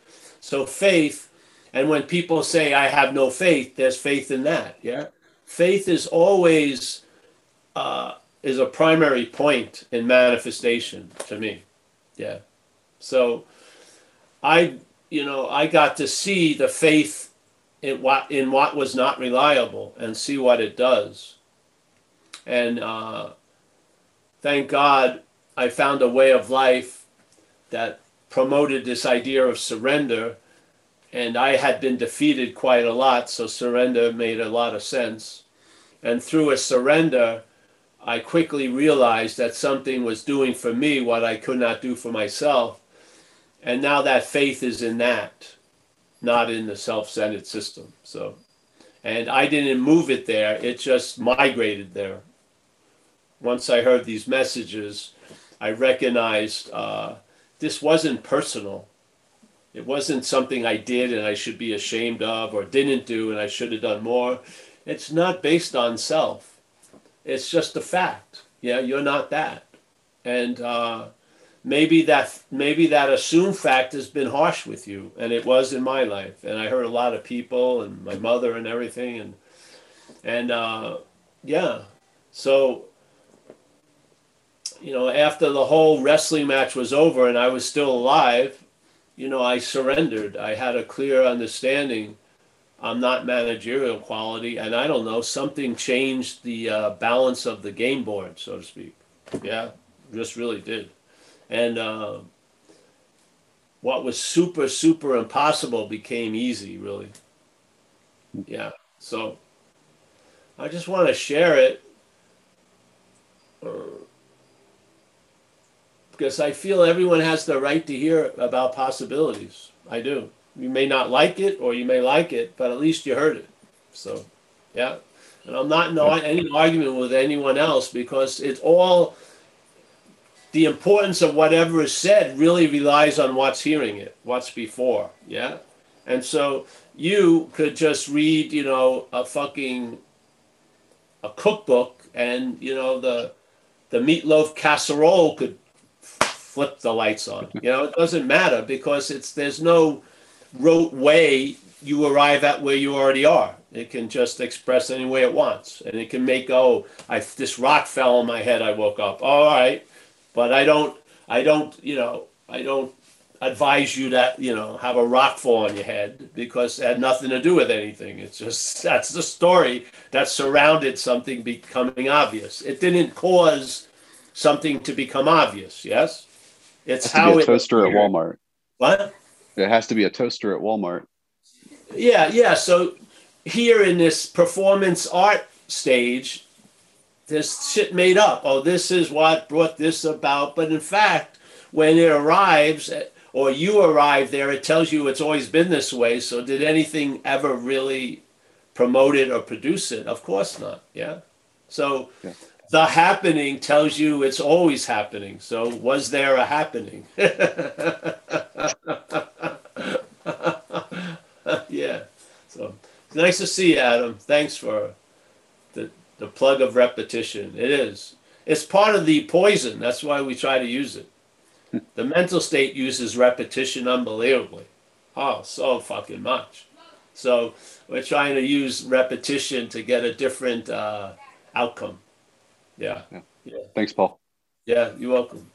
So faith, and when people say, I have no faith, there's faith in that, yeah? Faith is always uh, is a primary point in manifestation to me, yeah. So I, you know, I got to see the faith in what in what was not reliable and see what it does. And uh, thank God I found a way of life that promoted this idea of surrender. And I had been defeated quite a lot, so surrender made a lot of sense. And through a surrender, I quickly realized that something was doing for me what I could not do for myself. And now that faith is in that not in the self-centered system. So, and I didn't move it there; it just migrated there. Once I heard these messages, I recognized uh, this wasn't personal. It wasn't something I did and I should be ashamed of, or didn't do and I should have done more. It's not based on self. It's just a fact. Yeah, you're not that, and. Uh, maybe that maybe that assumed fact has been harsh with you and it was in my life and i heard a lot of people and my mother and everything and and uh, yeah so you know after the whole wrestling match was over and i was still alive you know i surrendered. I had a clear understanding i'm not managerial quality and i don't know something changed the uh, balance of the game board so to speak. Yeah just really did. And uh, what was super super impossible became easy really. Yeah so i just want to share it. Uh, because i feel everyone has the right to hear about possibilities i do you may not like it or you may like it but at least you heard it so yeah and i'm not in any argument with anyone else because it's all the importance of whatever is said really relies on what's hearing it, what's before. Yeah. And so you could just read, you know, a fucking a cookbook and, you know, the the meatloaf casserole could flip the lights on. You know, it doesn't matter because it's there's no rote way you arrive at where you already are. It can just express any way it wants, and it can make oh, I this rock fell on my head. I woke up. All right, but I don't, I don't, you know, I don't advise you that you know have a rock fall on your head because it had nothing to do with anything. It's just that's the story that surrounded something becoming obvious. It didn't cause something to become obvious. Yes, it's it how it. toaster at Walmart. What? It has to be a toaster at Walmart. Yeah, yeah. So here in this performance art stage, this shit made up. Oh, this is what brought this about. But in fact, when it arrives or you arrive there, it tells you it's always been this way. So did anything ever really promote it or produce it? Of course not. Yeah. So yeah. The happening tells you it's always happening. So was there a happening? yeah. So nice to see you, Adam. Thanks for the plug of repetition. It is. It's part of the poison. That's why we try to use it. the mental state uses repetition unbelievably. Oh, so fucking much. So we're trying to use repetition to get a different uh, outcome. Yeah. yeah. yeah. Thanks, Paul. Yeah, you're welcome.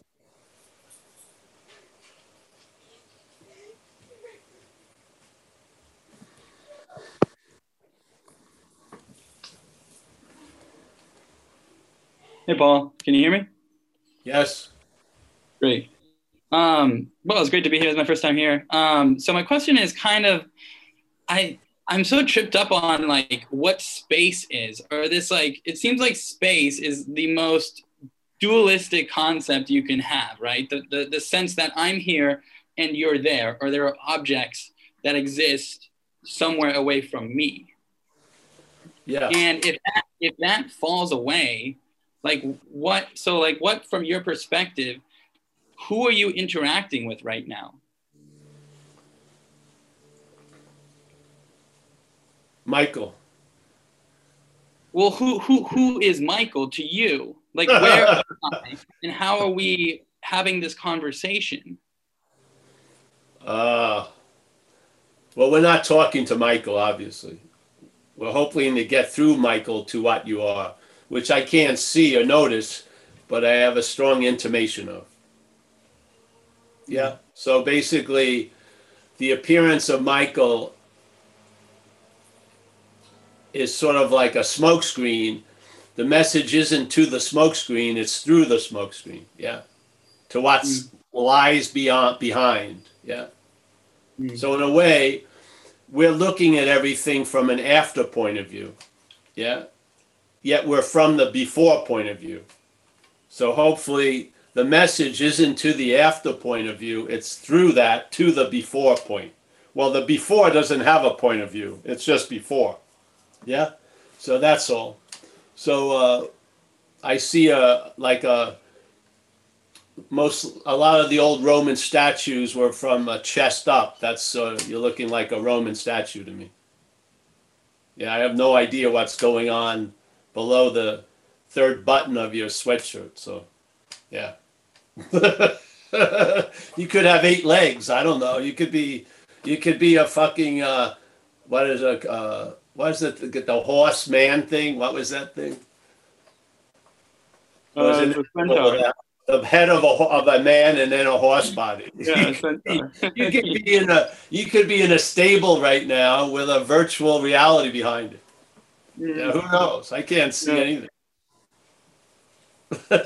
Hey, Paul, can you hear me? Yes. Great. Um, well, it's great to be here. It's my first time here. Um, so my question is kind of, I I'm so tripped up on like what space is, or this like it seems like space is the most dualistic concept you can have, right? The the, the sense that I'm here and you're there, or there are objects that exist somewhere away from me. Yeah. And if that if that falls away, like what so like what from your perspective who are you interacting with right now michael well, who who who is Michael to you? Like where am I, and how are we having this conversation? Uh, well, we're not talking to Michael, obviously. We're hoping to get through Michael to what you are, which I can't see or notice, but I have a strong intimation of. Yeah. So basically, the appearance of Michael is sort of like a smokescreen. The message isn't to the smokescreen; it's through the smokescreen. Yeah, to what mm. lies beyond behind. Yeah. Mm. So in a way, we're looking at everything from an after point of view. Yeah. Yet we're from the before point of view. So hopefully the message isn't to the after point of view, it's through that to the before point. Well, the before doesn't have a point of view, it's just before. Yeah? So that's all. So uh, I see a like a most a lot of the old Roman statues were from a chest up. That's uh, you're looking like a Roman statue to me. Yeah, I have no idea what's going on below the third button of your sweatshirt. So, yeah. you could have eight legs. I don't know. You could be, you could be a fucking uh, what is a uh, what is it? The, the horse man thing. What was that thing? Uh, the, the head of a of a man and then a horse body. Yeah, you, you could be in a you could be in a stable right now with a virtual reality behind it. Yeah, who knows? I can't see yeah. anything. you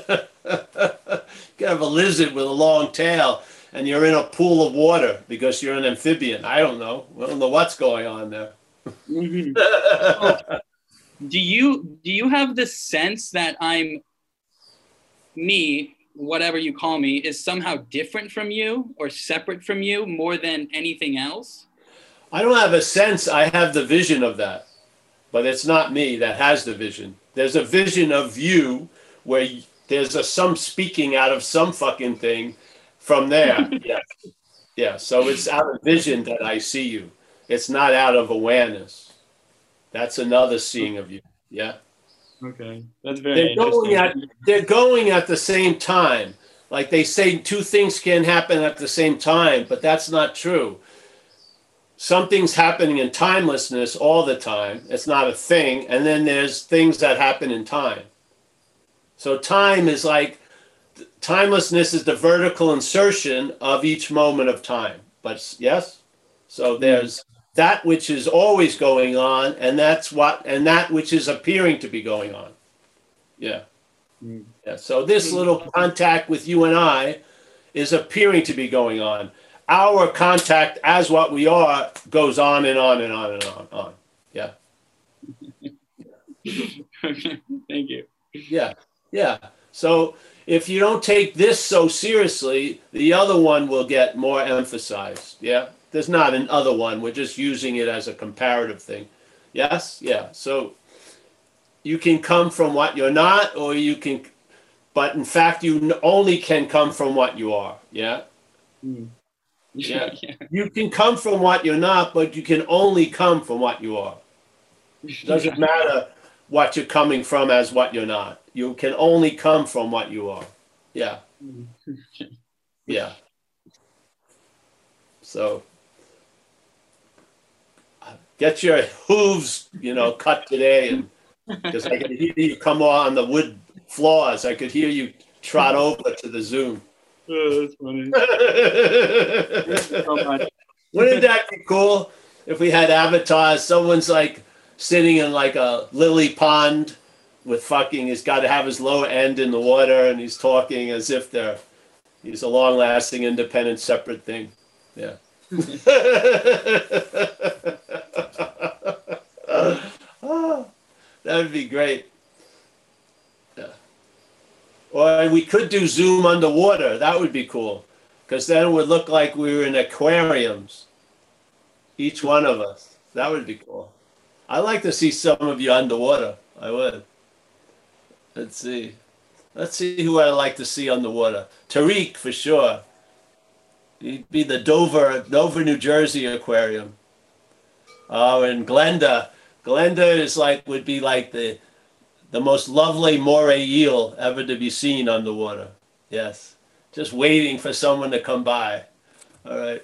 could have a lizard with a long tail, and you're in a pool of water because you're an amphibian. I don't know. I don't know what's going on there. Mm-hmm. do you do you have the sense that I'm me whatever you call me is somehow different from you or separate from you more than anything else? I don't have a sense. I have the vision of that, but it's not me that has the vision. There's a vision of you where there's a some speaking out of some fucking thing from there. yeah. Yeah. So it's out of vision that I see you. It's not out of awareness. That's another seeing of you. Yeah. Okay, that's very. They're going at they're going at the same time. Like they say, two things can happen at the same time, but that's not true. Something's happening in timelessness all the time. It's not a thing, and then there's things that happen in time. So time is like timelessness is the vertical insertion of each moment of time. But yes, so there's that which is always going on and that's what and that which is appearing to be going on. Yeah. Mm. yeah so this little contact with you and i is appearing to be going on. Our contact as what we are goes on and on and on and on on. Yeah. Okay thank you. Yeah yeah. So if you don't take this so seriously the other one will get more emphasized. Yeah there's not an other one. We're just using it as a comparative thing. Yes? Yeah. So you can come from what you're not, or you can, but in fact, you only can come from what you are. Yeah? Mm. Yeah. yeah. You can come from what you're not, but you can only come from what you are. It doesn't matter what you're coming from as what you're not. You can only come from what you are. Yeah. Yeah. So get your hooves, you know, cut today, and because I could hear you come on the wood floors, I could hear you trot over to the Zoom. Oh, that's funny. Wouldn't that be cool if we had avatars? Someone's like sitting in like a lily pond with fucking. He's got to have his lower end in the water, and he's talking as if they're. He's a long-lasting, independent, separate thing. Yeah. Oh, that would be great. Yeah. Or we could do Zoom underwater. That would be cool. Because then it would look like we were in aquariums. Each one of us. That would be cool. I'd like to see some of you underwater. I would. Let's see. Let's see who I'd like to see underwater. Tariq, for sure. He'd be the Dover, Dover, New Jersey aquarium. Oh, and Glenda. Glenda is like would be like the the most lovely moray eel ever to be seen underwater. Yes. Just waiting for someone to come by. All right.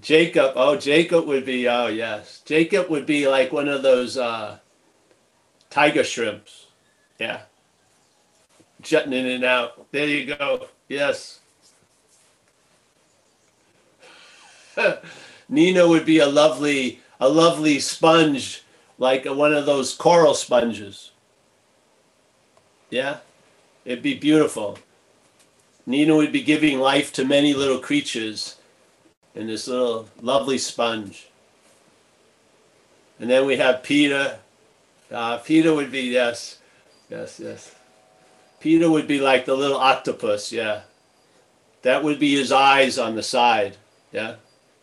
Jacob. Oh, Jacob would be, oh, yes. Jacob would be like one of those uh, tiger shrimps. Yeah. Jutting in and out. There you go. Yes. Nina would be a lovely, a lovely sponge, like one of those coral sponges. Yeah, it'd be beautiful. Nina would be giving life to many little creatures in this little lovely sponge. And then we have Peter. Uh, Peter would be, yes, yes, yes. Peter would be like the little octopus, yeah. That would be his eyes on the side, yeah,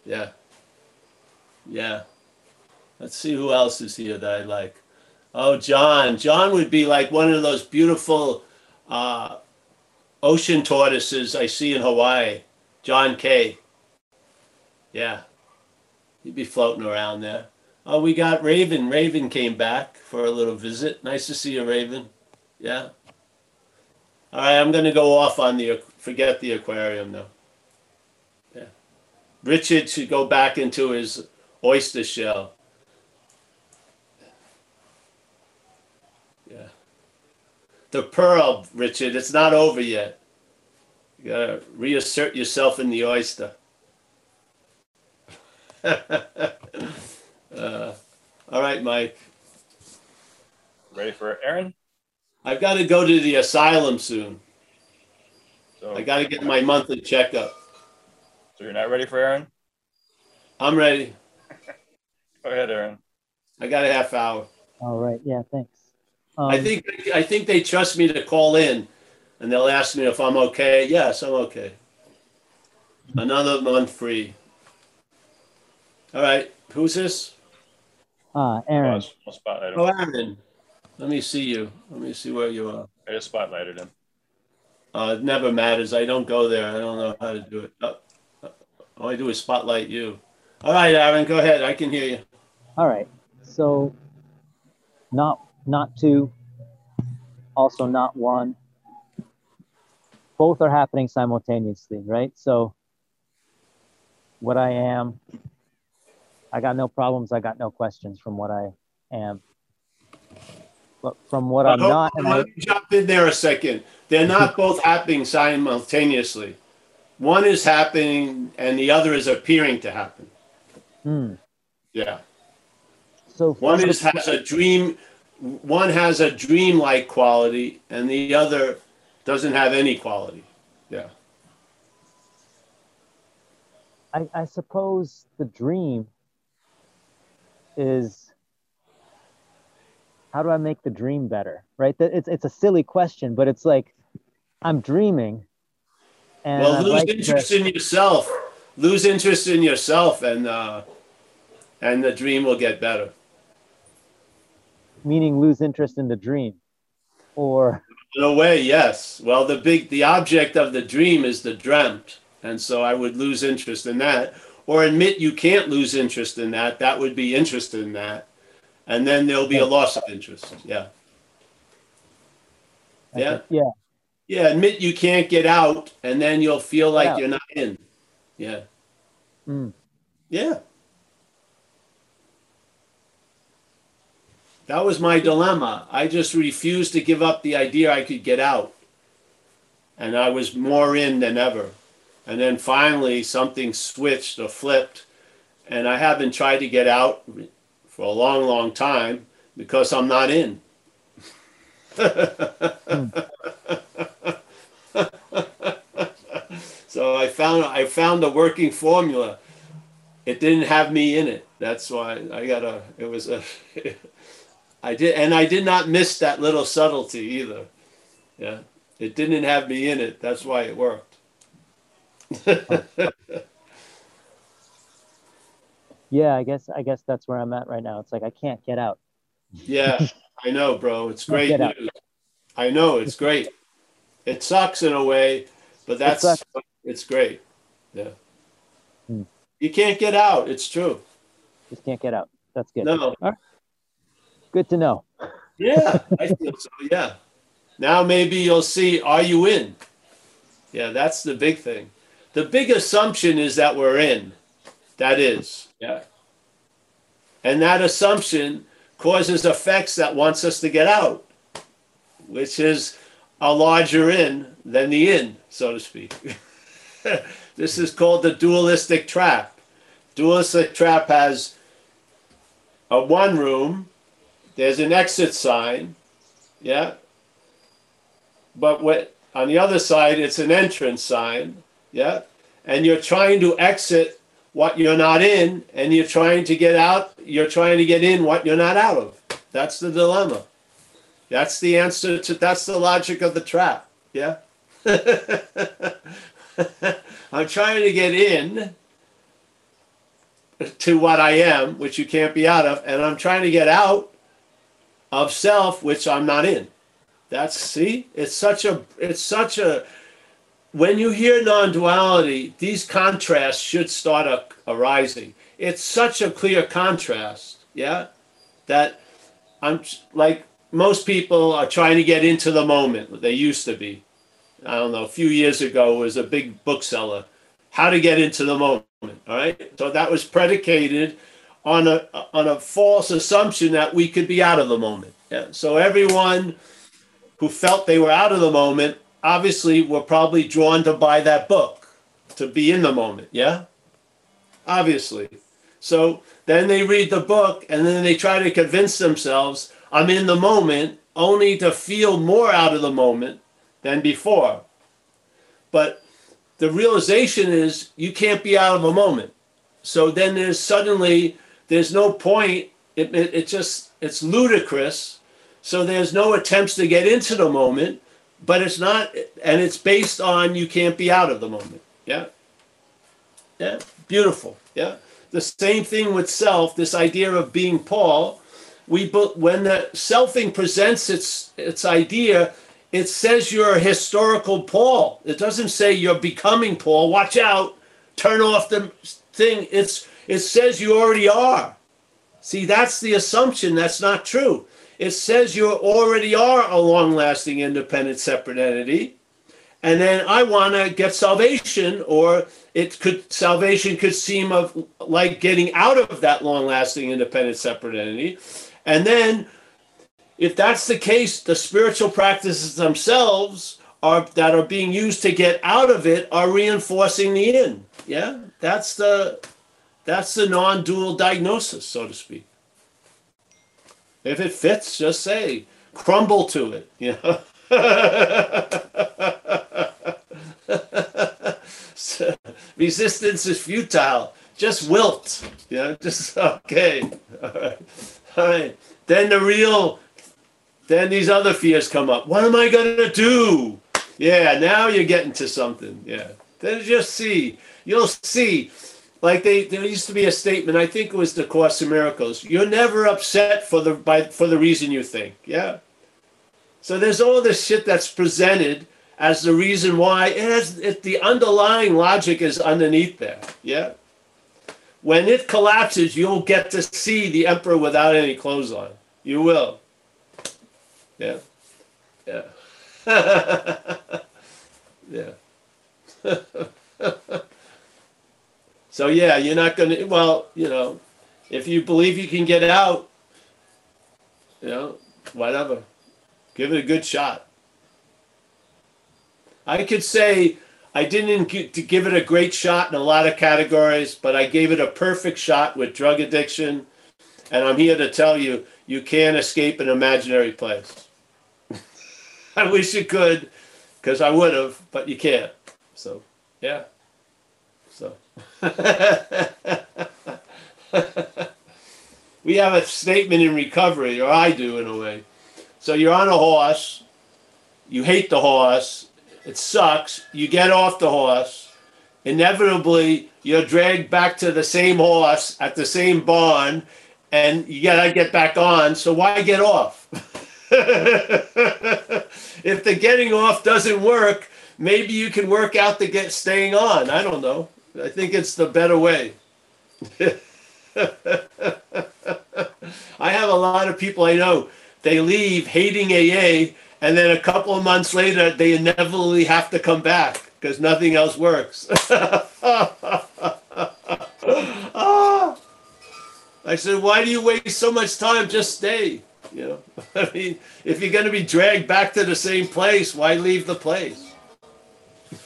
yeah, yeah. Let's see who else is here that I like. Oh, John. John would be like one of those beautiful uh, ocean tortoises I see in Hawaii. John K. Yeah. He'd be floating around there. Oh, we got Raven. Raven came back for a little visit. Nice to see you, Raven. Yeah. All right, I'm going to go off on the, forget the aquarium now. Richard should go back into his oyster shell. Yeah. The pearl, Richard, it's not over yet. You got to reassert yourself in the oyster. uh, all right, Mike. Ready for Aaron? I've got to go to the asylum soon. So, I got to get my monthly checkup. So you're not ready for Aaron? I'm ready. Go ahead, Aaron. I got a half hour. All right. Yeah. Thanks. Um, I think I think they trust me to call in, and they'll ask me if I'm okay. Yes, I'm okay. Another month free. All right, who's this? Uh, Aaron. I'll, I'll spotlight him. Oh, Aaron. Let me see you. Let me see where you are. I just spotlighted him. Uh, it never matters. I don't go there. I don't know how to do it. Uh, all I do is spotlight you. All right, Aaron, go ahead. I can hear you. All right. So, not not two. Also, not one. Both are happening simultaneously, right? So, what I am, I got no problems. I got no questions from what I am. But from what I'm not, on, and I, let me jump in there a second. They're not both happening simultaneously. One is happening and the other is appearing to happen. hmm. Yeah. So One is has a dream one has a dream-like quality and the other doesn't have any quality. Yeah. I, I suppose the dream is how do I make the dream better? Right? That it's it's a silly question, but it's like I'm dreaming, and Well, I'd lose like interest to, in yourself. Lose interest in yourself and uh and the dream will get better. meaning lose interest in the dream, or In a way, yes. Well, the big the object of the dream is the dreamt, and so I would lose interest in that, or admit you can't lose interest in that. That would be interest in that, and then there'll be a loss of interest. Yeah, Yeah. yeah, yeah. Admit you can't get out, and then you'll feel like Yeah. you're not in. Yeah, Mm. yeah. That was my dilemma. I just refused to give up the idea I could get out. And I was more in than ever. And then finally, something switched or flipped. And I haven't tried to get out for a long, long time because I'm not in. so I found I found a working formula. It didn't have me in it. That's why I got a. It was a. I did, and I did not miss that little subtlety either. Yeah, it didn't have me in it. That's why it worked. yeah. I guess I guess that's where I'm at right now. It's like I can't get out. yeah, I know, bro. It's great news. I know it's great. It sucks in a way, but that's. It's great. Yeah. Hmm. You can't get out. It's true. Just can't get out. That's good. No. Good to know. Yeah, I feel so. Yeah. Now maybe you'll see, are you in? Yeah, that's the big thing. The big assumption is that we're in. That is. Yeah. And that assumption causes effects that wants us to get out, which is a larger in than the in, so to speak. this is called the dualistic trap. Dualistic trap has a one room, there's an exit sign, yeah. But what on the other side, it's an entrance sign, yeah. And you're trying to exit what you're not in, and you're trying to get out, you're trying to get in what you're not out of. That's the dilemma. That's the answer to that's the logic of the trap. Yeah. I'm trying to get in to what I am, which you can't be out of, and I'm trying to get out of self, which I'm not in. That's see, it's such a it's such a when you hear non-duality, these contrasts should start a, arising. It's such a clear contrast, yeah, that I'm like most people are trying to get into the moment. They used to be. I don't know. A few years ago, was a big bookseller. How to get into the moment. All right. So that was predicated on a on a false assumption that we could be out of the moment. Yeah. So everyone who felt they were out of the moment obviously were probably drawn to buy that book to be in the moment. Yeah. Obviously. So then they read the book and then they try to convince themselves I'm in the moment only to feel more out of the moment than before. But the realization is you can't be out of a moment. So then there's suddenly there's no point. It, it, it just it's ludicrous. So there's no attempts to get into the moment, but it's not, and it's based on you can't be out of the moment. Yeah. Yeah. Beautiful. Yeah. The same thing with self. This idea of being Paul. We when the selfing presents its its idea, it says you're a historical Paul. It doesn't say you're becoming Paul. Watch out. Turn off the thing. It's it says you already are. See, that's the assumption. That's not true. It says you already are a long-lasting, independent, separate entity. And then I want to get salvation, or it could salvation could seem of like getting out of that long-lasting, independent, separate entity. And then if that's the case, the spiritual practices themselves are that are being used to get out of it are reinforcing the in. Yeah, that's the that's the non-dual diagnosis, so to speak. If it fits, just say crumble to it. You know. resistance is futile. Just wilt. Yeah, just okay. All right. All right. Then the real then these other fears come up. What am I going to do? Yeah, now you're getting to something. Yeah. Then just see. You'll see. Like they, there used to be a statement. I think it was the Course of Miracles. You're never upset for the by for the reason you think. Yeah. So there's all this shit that's presented as the reason why. It has it, the underlying logic is underneath there. Yeah. When it collapses, you'll get to see the emperor without any clothes on. You will. Yeah. Yeah. yeah. so yeah, you're not going to well, you know, if you believe you can get out, you know, whatever. Give it a good shot. I could say I didn't give it a great shot in a lot of categories, but I gave it a perfect shot with drug addiction. And I'm here to tell you, you can't escape an imaginary place. I wish you could, because I would have, but you can't. So, yeah. So, we have a statement in recovery, or I do in a way. So, you're on a horse, you hate the horse, it sucks, you get off the horse, inevitably, you're dragged back to the same horse at the same barn, and you gotta get back on, so why get off? if the getting off doesn't work, maybe you can work out the get staying on. I don't know. I think it's the better way. I have a lot of people I know. they leave hating AA, and then a couple of months later, they inevitably have to come back because nothing else works. Ah. I said, why do you waste so much time? Just stay. You know, I mean, if you're going to be dragged back to the same place, why leave the place?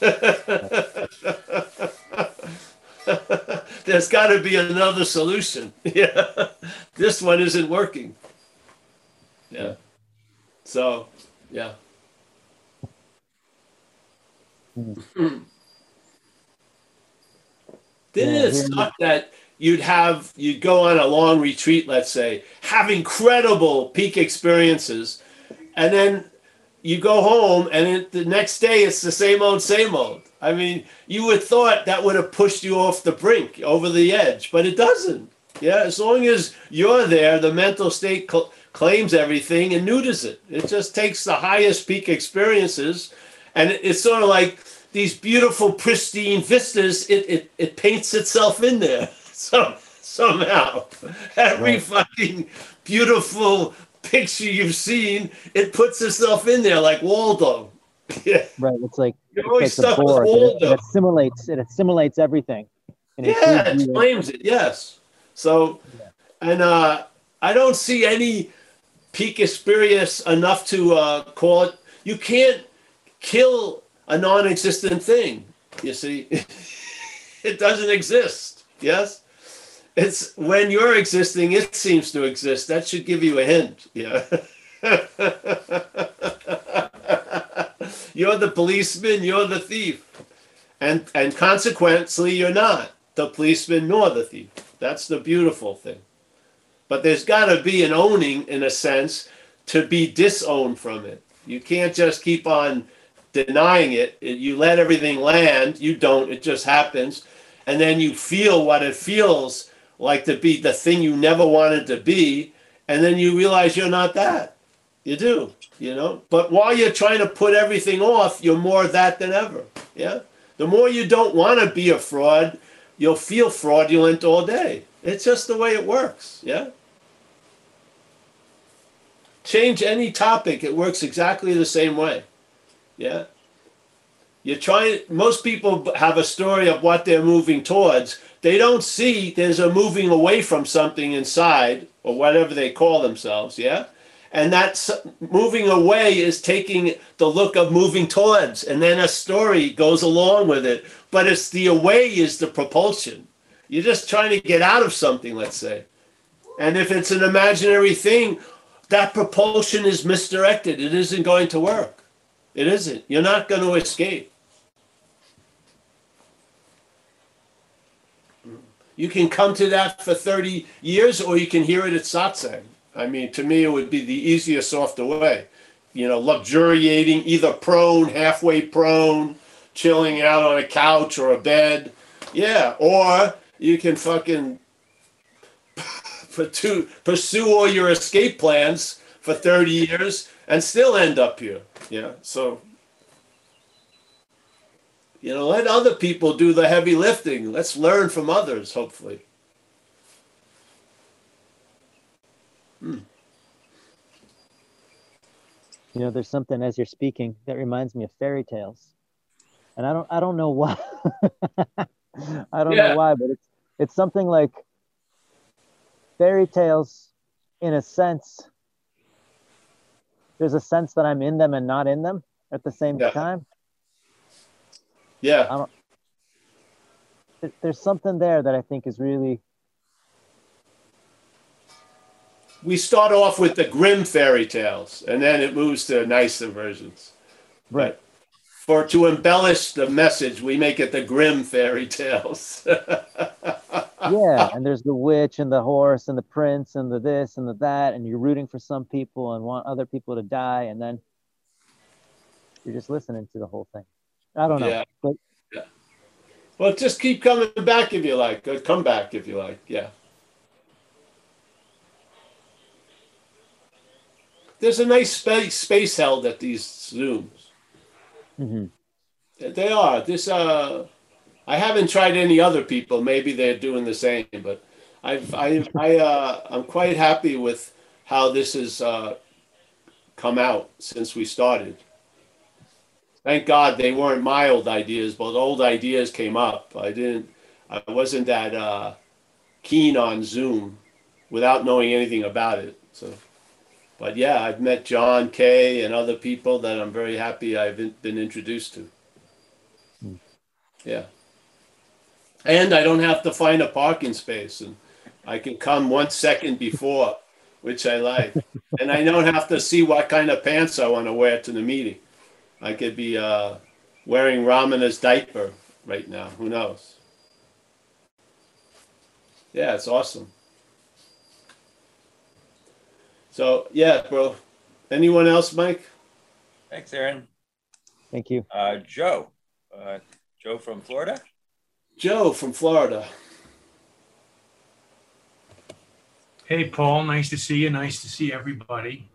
There's got to be another solution. Yeah, this one isn't working. Yeah. So, yeah. Hmm. Didn't Yeah, it suck that you'd have you'd go on a long retreat, let's say, have incredible peak experiences, and then you go home and it, the next day it's the same old, same old. I mean, you would thought that would have pushed you off the brink, over the edge, but it doesn't. Yeah, as long as you're there, the mental state cl- claims everything and neuters it. It just takes the highest peak experiences, and it- it's sort of like these beautiful, pristine vistas. It it, it paints itself in there. So somehow, every Right. fucking beautiful picture you've seen, it puts itself in there like Waldo. Yeah, Right. It's like you're always stuck with board. It, Waldo. it assimilates. It assimilates everything. And it Yeah, it claims it. Yes. So, and uh, I don't see any peak experience enough to uh, call it. You can't kill a non-existent thing. You see, it doesn't exist. Yes. It's when you're existing, it seems to exist. That should give you a hint. Yeah. you're the policeman, you're the thief. And and consequently you're not the policeman nor the thief. That's the beautiful thing. But there's got to be an owning in a sense to be disowned from it. You can't just keep on denying. It- You let everything land. You don't. It just happens. And then you feel what it feels like to be the thing you never wanted to be. And then you realize you're not that. You do, you know. But while you're trying to put everything off, you're more that than ever. Yeah. The more you don't want to be a fraud, you'll feel fraudulent all day. It's just the way it works. Yeah. Change any topic, it works exactly the same way. Yeah. You're trying, most people have a story of what they're moving towards. They don't see there's a moving away from something inside or whatever they call themselves. Yeah. And that moving away is taking the look of moving towards, and then a story goes along with it. But it's the away is the propulsion. You're just trying to get out of something, let's say. And if it's an imaginary thing, that propulsion is misdirected. It isn't going to work. It isn't. You're not going to escape. You can come to that for 30 years or you can hear it at satsang. I mean, to me, it would be the easiest, softer way. You know, luxuriating, either prone, halfway prone, chilling out on a couch or a bed. Yeah. Or you can fucking pursue, pursue all your escape plans for 30 years and still end up here. Yeah. So, you know, let other people do the heavy lifting. Let's learn from others, hopefully. Hmm. You know, there's something as you're speaking that reminds me of fairy tales, and I don't, I don't know why. I don't Yeah. know why, but it's, it's something like fairy tales, in a sense. There's a sense that I'm in them and not in them at the same Yeah. time. Yeah. There- There's something there that I think is really We start off with the Grimm fairy tales and then it moves to nicer versions. right. For to embellish the message, we make it the grim fairy tales. yeah and there's the witch and the horse and the prince and the this and the that and you're rooting for some people and want other people to die and then you're just listening to the whole thing i don't know Yeah. but yeah. well, just keep coming back if you like. Or come back if you like. Yeah. There's a nice space space held at these Zooms. mhm. They are. This uh I haven't tried any other people. Maybe they're doing the same, but I've I I uh I'm quite happy with how this has uh come out since we started. Thank God they weren't mild ideas, but old ideas came up. I didn't, I wasn't that uh, keen on Zoom without knowing anything about it. So, but yeah, I've met John Kay and other people that I'm very happy I've been introduced to. Yeah. And I don't have to find a parking space and I can come one second before, which I like. and I don't have to see what kind of pants I want to wear to the meeting. I could be uh, wearing Ramina's diaper right now. Who knows? Yeah, it's awesome. So yeah, bro. Anyone else, Mike? Thanks, Aaron. Thank you. Uh, Joe. Uh, Joe from Florida. Joe from Florida. Hey, Paul. Nice to see you. Nice to see everybody.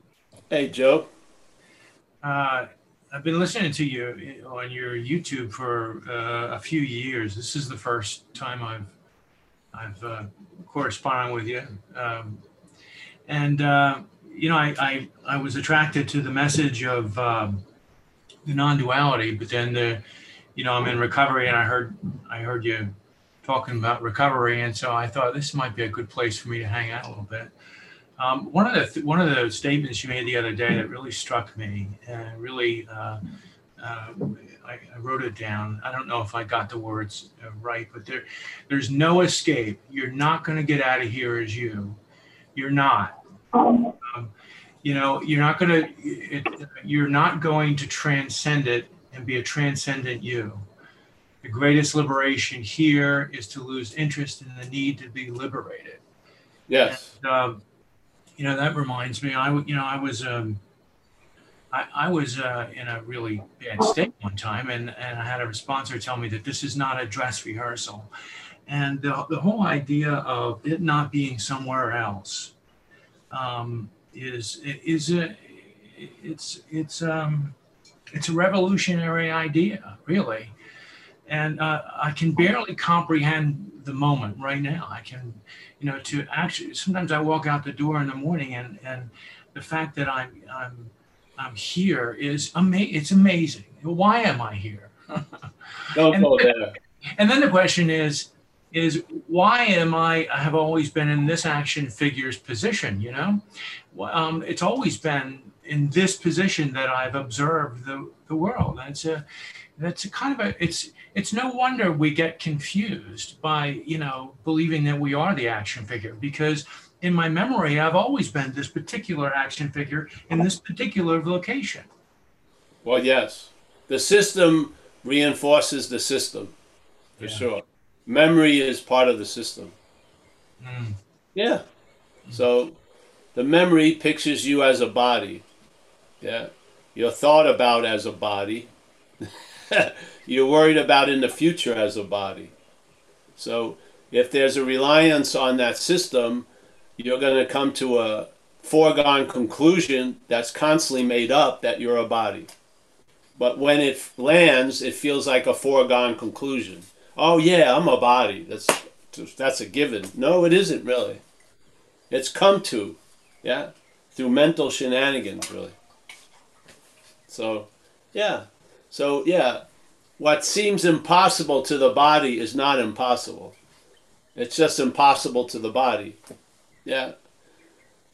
Hey, Joe. Uh, I've been listening to you on your YouTube for uh, a few years. This is the first time I've I've uh, corresponded with you, um, and uh, you know I, I, I was attracted to the message of um, the non-duality, but then the you know I'm in recovery, and I heard I heard you talking about recovery, and so I thought this might be a good place for me to hang out a little bit. Um, one of the th- one of the statements you made the other day that really struck me and really uh, uh, I, I, wrote it down. I don't know if I got the words uh, right, but there there's no escape. You're not going to get out of here as you. You're not. Um, you know, you're not going to. You're not going to transcend it and be a transcendent you. The greatest liberation here is to lose interest in the need to be liberated. Yes. And, um, you know that reminds me i you know i was um i, I was uh, in a really bad state one time and and i had a sponsor tell me that this is not a dress rehearsal. And the, the whole idea of it not being somewhere else um, is is a it's it's um it's a revolutionary idea really and uh, i can barely comprehend the moment right now i can you know, to actually sometimes I walk out the door in the morning and and the fact that I'm I'm I'm here is amazing. It's amazing. Why am I here? Don't and, go there. And then the question is is why am I I have always been in this action figures position, you know? Um, it's always been in this position that I've observed the, the world. That's a that's a kind of a it's it's no wonder we get confused by you know believing that we are the action figure because in my memory i've always been this particular action figure in this particular location. Well yes. The system reinforces the system for yeah. sure. Memory is part of the system. Mm. yeah. So the memory pictures you as a body. Yeah. You're thought about as a body you're worried about in the future as a body. So if there's a reliance on that system, you're going to come to a foregone conclusion that's constantly made up that you're a body. But when it lands, it feels like a foregone conclusion. Oh yeah, I'm a body. That's that's a given. No, it isn't really. It's come to, yeah, through mental shenanigans, really. So, yeah. So yeah, what seems impossible to the body is not impossible. It's just impossible to the body. Yeah.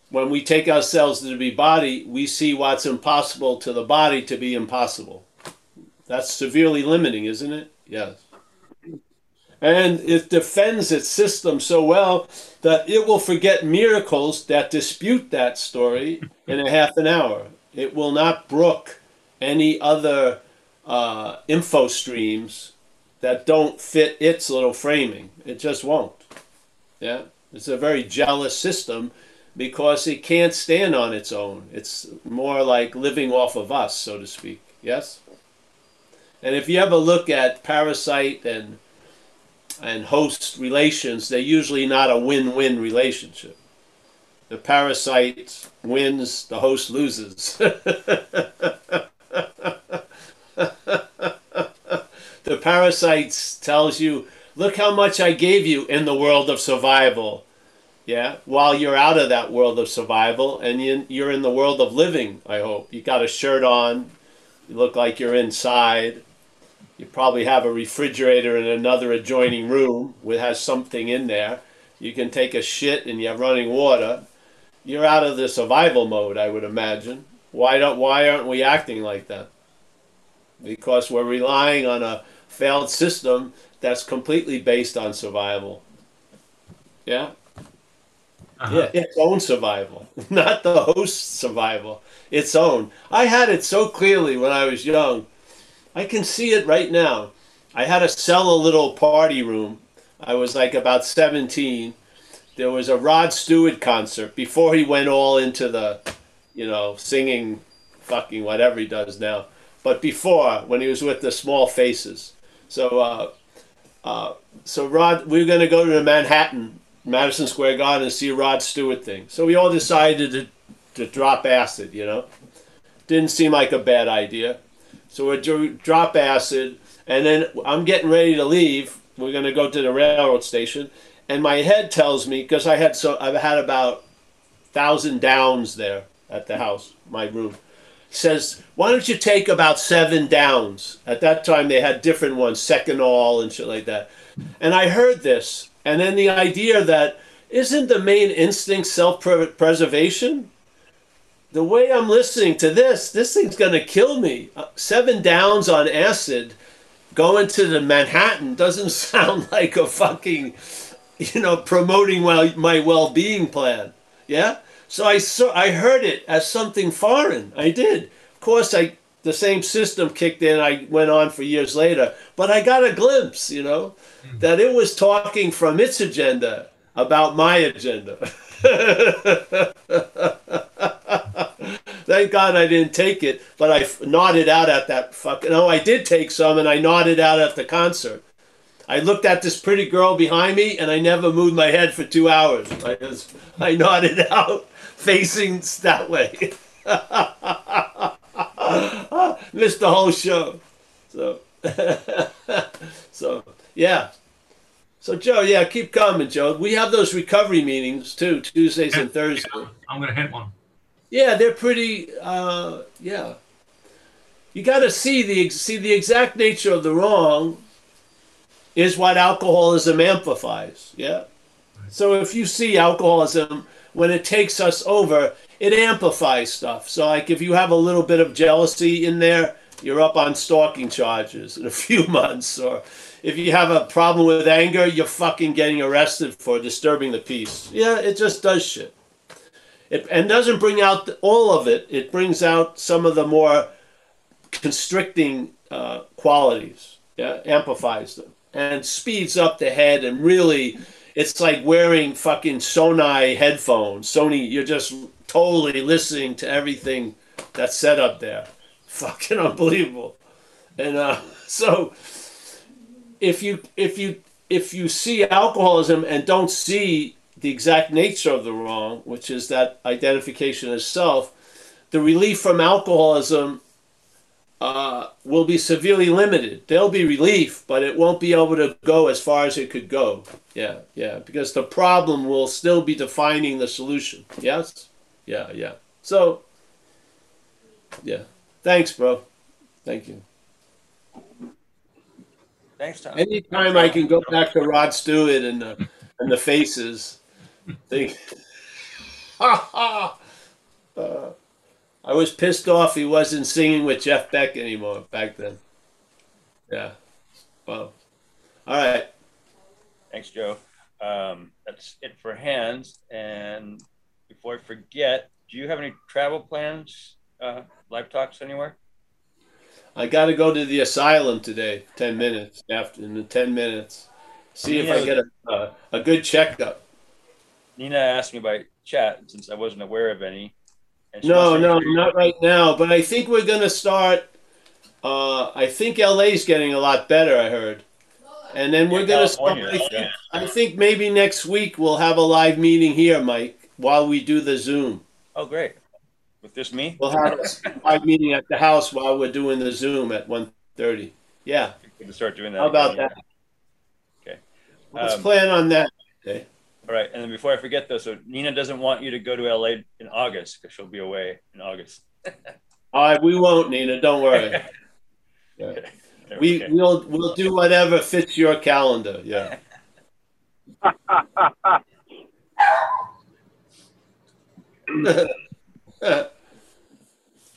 When we take ourselves to be body, we see what's impossible to the body to be impossible. That's severely limiting, isn't it? Yes. And it defends its system so well that it will forget miracles that dispute that story in a half an hour. It will not brook any other uh, info streams that don't fit its little framing. It just won't. Yeah, it's a very jealous system because it can't stand on its own. It's more like living off of us, so to speak. Yes. And if you ever look at parasite and and host relations, they're usually not a win-win relationship. The parasite wins, the host loses. the parasites tells you, look how much I gave you in the world of survival. Yeah, while you're out of that world of survival and you, you're in the world of living. I hope you got a shirt on. You look like you're inside. You probably have a refrigerator in another adjoining room that has something in there. You can take a shit and you have running water. You're out of the survival mode, I would imagine. Why don't why aren't we acting like that? Because we're relying on a failed system that's completely based on survival. Yeah? Uh-huh. Yeah, its own survival, not the host's survival. Its own. I had it so clearly when I was young. I can see it right now. I had to sell a little party room. I was like about 17. There was a Rod Stewart concert before he went all into the, you know, singing fucking whatever he does now. But before, when he was with the Small Faces. So, uh, uh, so Rod, we were going to go to the Manhattan Madison Square Garden and see a Rod Stewart thing. So we all decided to, to drop acid, you know. Didn't seem like a bad idea. So we dro- drop acid, and then I'm getting ready to leave. We're going to go to the railroad station, and my head tells me because I had so I've had about thousand downs there at the house, my room. Says, why don't you take about seven downs? At that time, they had different ones, Seconal and shit like that. And I heard this, and then the idea that isn't the main instinct self preservation? The way I'm listening to this, this thing's going to kill me. Uh, seven downs on acid going to the Manhattan doesn't sound like a fucking, you know, promoting my, my well being plan. Yeah? So I, saw, I heard it as something foreign. I did. Of course, I the same system kicked in. I went on for years later, but I got a glimpse, you know, hmm. that it was talking from its agenda about my agenda. Thank God I didn't take it, but I f- nodded out at that fucking. No, I did take some, and I nodded out at the concert. I looked at this pretty girl behind me, and I never moved my head for two hours. I just, I nodded out, facing that way. Missed the whole show. So, so yeah. So Joe, yeah, keep coming, Joe. We have those recovery meetings too, Tuesdays and Thursdays. I'm gonna hit one. Yeah, they're pretty. Uh, yeah, you got to see the see the exact nature of the wrong is what alcoholism amplifies. Yeah. So if you see alcoholism when it takes us over, it amplifies stuff. So like if you have a little bit of jealousy in there, you're up on stalking charges in a few months. Or if you have a problem with anger, you're fucking getting arrested for disturbing the peace. Yeah, it just does shit. It, and doesn't bring out all of it. It brings out some of the more constricting uh, qualities. Yeah, amplifies them and speeds up the head and really it's like wearing fucking Sony headphones. Sony, you're just totally listening to everything that's said up there. Fucking unbelievable. And uh, so if you if you if you see alcoholism and don't see the exact nature of the wrong, which is that identification as self, the relief from alcoholism uh, will be severely limited. There'll be relief, but it won't be able to go as far as it could go. Yeah, yeah, because the problem will still be defining the solution. Yes? Yeah, yeah. So, yeah. Thanks, bro. Thank you. Thanks, Tom. Anytime I can go back to Rod Stewart and the, and the faces, think, ha ha. Uh, I was pissed off he wasn't singing with Jeff Beck anymore back then. Yeah. Well, all right. Thanks, Joe. Um, that's it for hands. And before I forget, do you have any travel plans, uh, live talks anywhere? I got to go to the asylum today. Ten minutes after in the ten minutes. See if I get a uh, a good checkup. Nina asked me by chat since I wasn't aware of any. No, no, not right now. But I think we're gonna start. Uh, I think LA's getting a lot better. I heard, and then we're Yeah, gonna start. I think, yeah. I think maybe next week we'll have a live meeting here, Mike, while we do the Zoom. Oh, great. With this me? We'll have a live meeting at the house while we're doing the Zoom at 1.30. Yeah, We can start doing that. how about again. that? Okay. Let's Um, plan on that. Okay. All right, and then before I forget though, so Nina doesn't want you to go to LA in August because she'll be away in August. All right, we won't, Nina. Don't worry. Yeah. We Okay. we'll we'll do whatever fits your calendar. Yeah.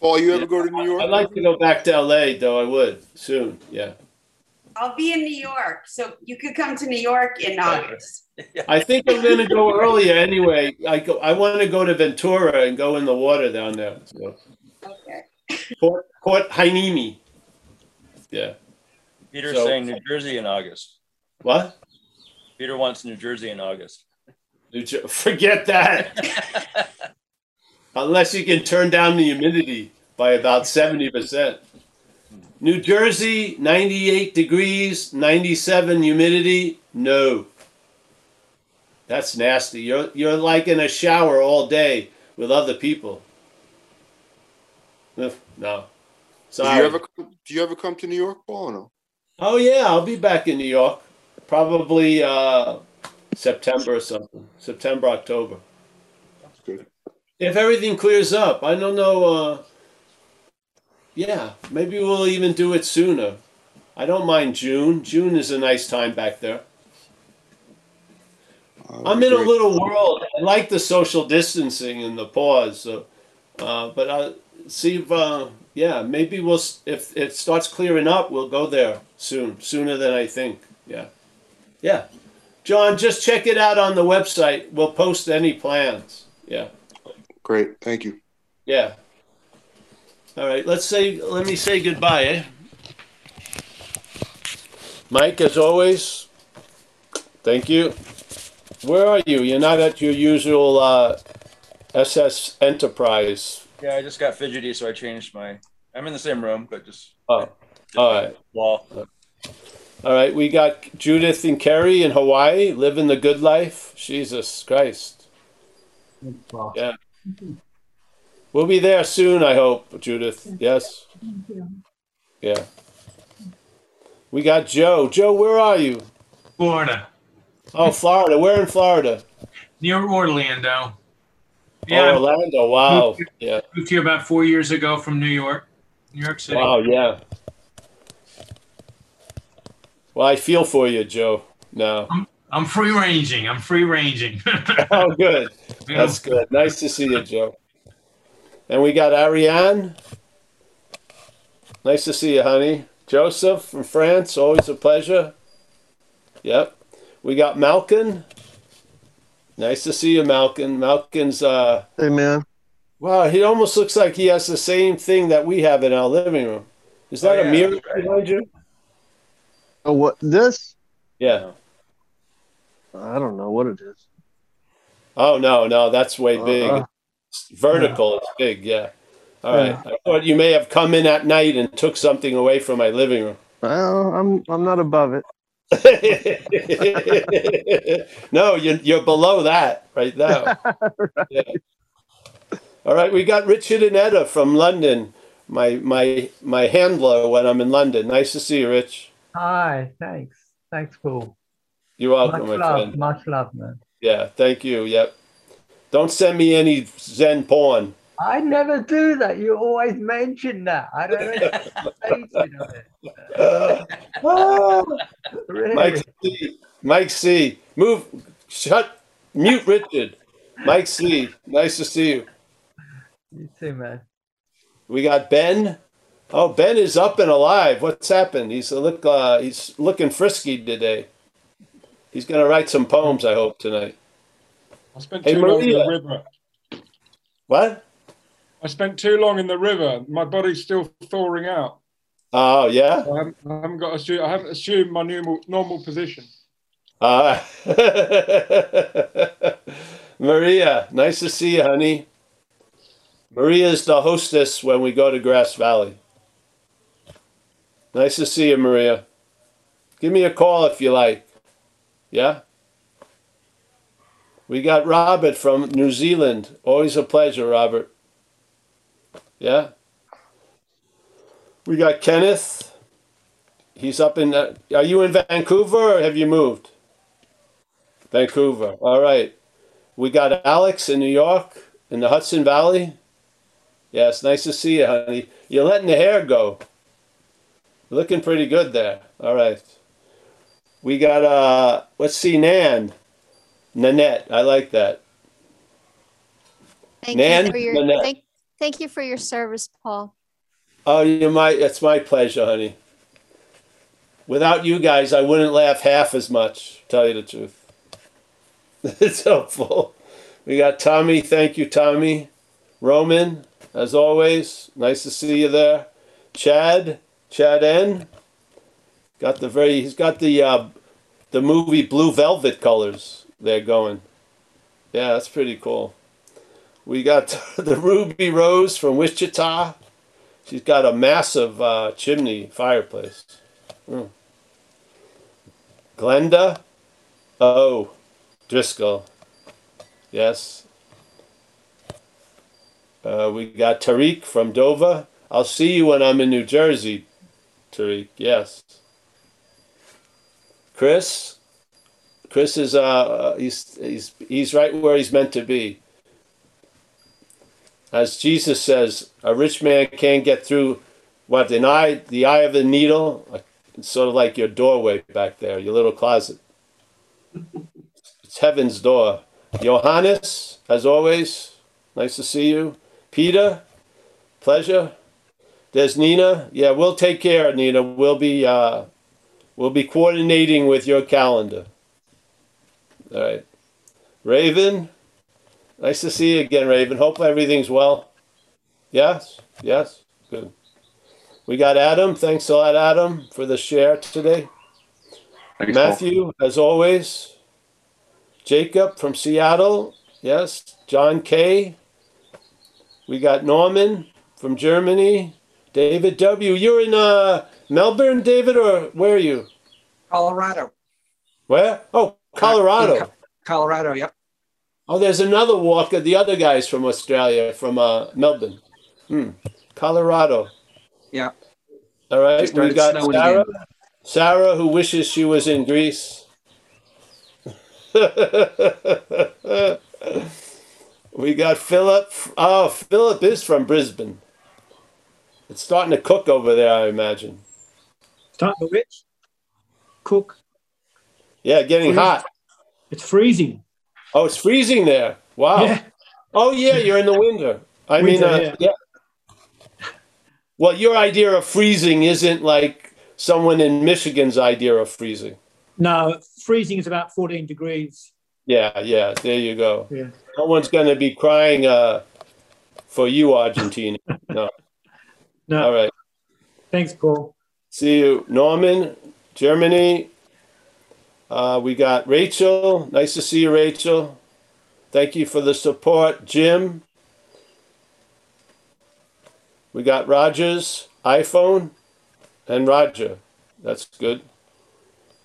Paul, you ever go to New York? I'd like to go back to LA, though. I would soon. Yeah. I'll be in New York, so you could come to New York in August. I think I'm going to go earlier anyway. I go. I want to go to Ventura and go in the water down there. So, Okay. Port Port Hueneme. Yeah. Peter's So- saying New Jersey in August. What? Peter wants New Jersey in August. New Jer- Forget that. Unless you can turn down the humidity by about seventy percent. New Jersey, ninety-eight degrees, ninety-seven humidity. No. That's nasty. You're you're like in a shower all day with other people. No. Do Sorry. you ever come, do you ever come to New York, Paul? Or no. Oh yeah, I'll be back in New York. Probably uh, September or something. September, October. That's good. If everything clears up, I don't know. Uh, yeah, maybe we'll even do it sooner. I don't mind June. June is a nice time back there. Uh, I'm in a little world. I like the social distancing and the pause. So, uh, but I see if uh, yeah, maybe we'll if it starts clearing up, we'll go there soon, sooner than I think. Yeah, yeah. John, just check it out on the website. We'll post any plans. Yeah. Great. Thank you. Yeah. All right, let's say, let me say goodbye, eh? Mike, as always, thank you. Where are you? You're not at your usual uh, SS Enterprise. Yeah, I just got fidgety, so I changed my. I'm in the same room, but just Oh, all right. wall. All right, we got Judith and Kerry in Hawaii living the good life. Jesus Christ. Yeah. We'll be there soon, I hope, Judith. Yes? Yeah. We got Joe. Joe, where are you? Florida, Oh, Florida. Where in Florida? near Orlando. Oh, Yeah, Orlando. Wow. Yeah. I moved here about four years ago from New York, New York City. Wow, yeah. Well, I feel for you, Joe. No. I'm free ranging. I'm free ranging. Oh, good. That's good. Nice to see you, Joe. And we got Ariane. Nice to see you, honey. Joseph from France. Always a pleasure. Yep. We got Malkin. Nice to see you, Malkin. Malkin's, uh, Hey man. wow, he almost looks like he has the same thing that we have in our living room. Is that Oh, a mirror right. behind you? Oh what this? Yeah. I don't know what it is. Oh, no, no, that's way big. It's vertical. It's big. Yeah. All right. I thought you may have come in at night and took something away from my living room. well, I'm I'm not above it. no, you're, you're below that right now. Yeah. All right, we got Richard and Etta from London. My my my handler when I'm in London. Nice to see you, Rich. Hi, thanks. Thanks, Paul. You're welcome, much my love, friend. much love, man. Yeah, thank you. Yep. Don't send me any Zen porn. I never do that. You always mention that. I don't know. It. Really? Mike C. Mike C. Move. Shut. Mute Richard. Mike C. Nice to see you. You too, man. We got Ben. Oh, Ben is up and alive. What's happened? He's a look. Uh, he's looking frisky today. He's gonna write some poems. I hope tonight. I spent Hey, too long in the river. What? I spent too long in the river. My body's still thawing out. Oh yeah. I haven't, I haven't got. Assume, I haven't assumed my normal normal position. Uh, Maria, nice to see you, honey. Maria's the hostess when we go to Grass Valley. Nice to see you, Maria. Give me a call if you like. Yeah? We got Robert from New Zealand. Always a pleasure, Robert. Yeah? We got Kenneth. He's up in. Uh, are you in Vancouver or have you moved? Vancouver. All right. We got Alex in New York in the Hudson Valley. Yeah, it's nice to see you, honey. You're letting the hair go. Looking pretty good there. All right. We got uh let's see Nan. Nanette. I like that. Thank Nan, you for your Nanette. thank, thank you for your service, Paul. Oh, you might. It's my pleasure, honey. Without you guys, I wouldn't laugh half as much. Tell you the truth. it's helpful. We got Tommy. Thank you, Tommy. Roman, as always, nice to see you there. Chad, Chad N. Got the very. He's got the uh, the movie Blue Velvet colors. There going. Yeah, that's pretty cool. We got the Ruby Rose from Wichita. She's got a massive uh, chimney fireplace. Hmm. Glenda. Oh, Driscoll. Yes. Uh, we got Tariq from Dover. I'll see you when I'm in New Jersey, Tariq. Yes. Chris. Chris is uh uh, he's he's he's right where he's meant to be. As Jesus says, a rich man can't get through what an eye the eye of the needle. It's sort of like your doorway back there, your little closet. It's heaven's door. Johannes, as always, nice to see you. Peter, pleasure. There's Nina. Yeah, we'll take care, Nina. We'll be uh, we'll be coordinating with your calendar. All right. Raven, nice to see you again, Raven. Hope everything's well. Yes, yes, good. We got Adam. Thanks a lot, Adam, for the share today. Thanks, Paul. Matthew, as always. Jacob from Seattle. Yes. John K. We got Norman from Germany. David W. You're in uh, Melbourne, David, or where are you? Colorado. Where? Oh, Colorado. Colorado, yep. Oh, there's another walker. The other guys from Australia, from uh, Melbourne. Hmm. Colorado. Yeah. All right. We started got Sarah. again. Sarah, who wishes she was in Greece. we got Philip. Oh, Philip is from Brisbane. It's starting to cook over there, I imagine. Start the which? Cook. Yeah, getting Freezing. hot. It's freezing. Oh, it's freezing there. Wow. Yeah. Oh, yeah, you're in the winter. I mean, uh, yeah. yeah. Well, your idea of freezing isn't like someone in Michigan's idea of freezing. No, freezing is about 14 degrees. Yeah, yeah, there you go. Yeah. No one's going to be crying uh, for you, Argentina. No. No. All right. Thanks, Paul. See you, Norman, Germany. Uh, we got Rachel. Nice to see you, Rachel. Thank you for the support, Jim. We got Rogers, iPhone, and Roger. That's good.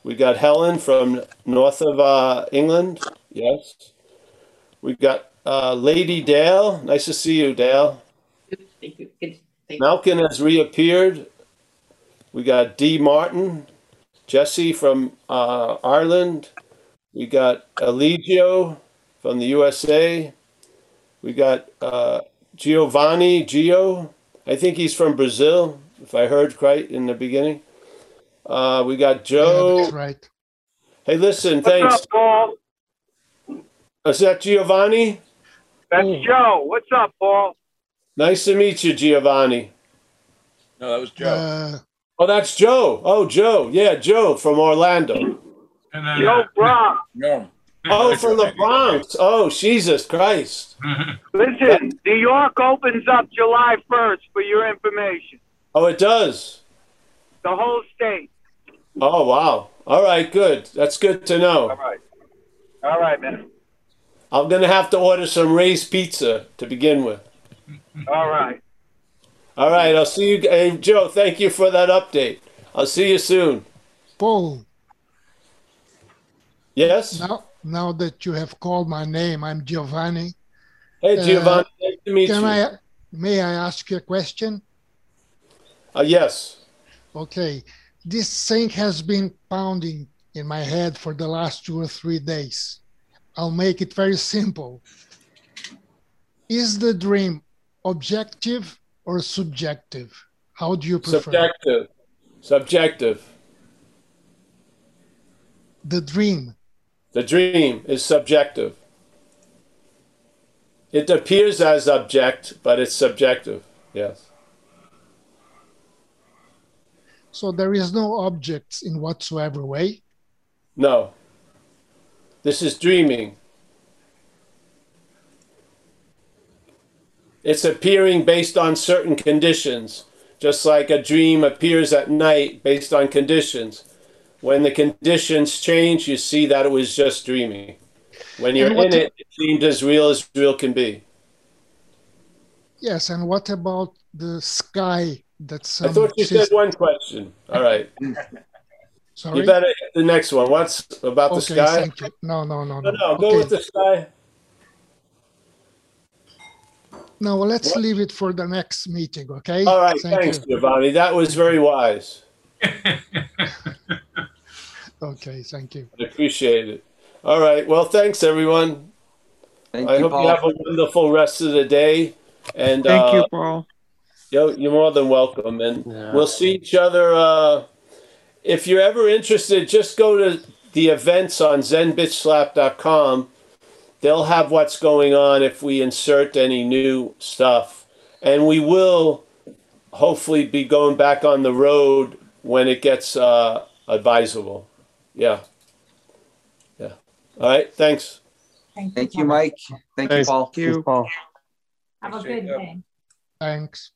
We got Helen from north of uh, England. Yes. We got uh, Lady Dale. Nice to see you, Dale. Thank you. Malkin has reappeared. We got D. Martin, Jesse from uh, Ireland. We got Eligio from the USA. We got uh, Giovanni Gio. I think he's from Brazil, if I heard right in the beginning. Uh, we got Joe. That's right. Hey, listen, What's thanks. up, Paul? Is that Giovanni? That's Joe. What's up, Paul? Nice to meet you, Giovanni. No, that was Joe. Uh, Oh, that's Joe. Oh, Joe. Yeah, Joe from Orlando. Joe Brown. No. Oh, from the Bronx. Oh, Jesus Christ. Listen, New York opens up July 1st for your information. Oh, it does. The whole state. Oh, wow. All right, good. That's good to know. All right. All right, man. I'm going to have to order some Ray's pizza to begin with. All right. All right, I'll see you. Hey, Joe, thank you for that update. I'll see you soon. Paul, Yes? now, now that you have called my name, I'm Giovanni. Hey, Uh, Giovanni. nice to meet Can you. I, may I ask you a question? Uh, yes. Okay. This thing has been pounding in my head for the last two or three days. I'll make it very simple. Is the dream objective or subjective? How do you prefer? Subjective. Subjective. The dream. The dream is subjective. It appears as object, but it's subjective. Yes. So there is no objects in whatsoever way. No. This is dreaming. It's appearing based on certain conditions, just like a dream appears at night based on conditions. When the conditions change, you see that it was just dreaming. When you're in it, it seemed as real as real can be. Yes, and what about the sky That's I thought you said one question. All right. Sorry? You better hit the next one. What's about the Okay, sky? thank you. No, no, no, No, no. no, go Okay. with the sky. No, well, let's What? leave it for the next meeting, okay? All right, Thank thanks, you. Giovanni. That was very wise. Okay, thank you. I appreciate it. All right. Well, thanks, everyone. Thank I you, hope Paul. you have a wonderful rest of the day. And Thank uh, you, Paul. Yo, you're more than welcome. And we'll see each other. Uh, if you're ever interested, just go to the events on zenbitchslap.com. They'll have what's going on if we insert any new stuff. And we will hopefully be going back on the road when it gets uh, advisable. Yeah. Yeah. All right. Thanks. Thank you, Mike. Thank you, Thanks. Paul. Thank you. Paul. Have a good day. Thanks.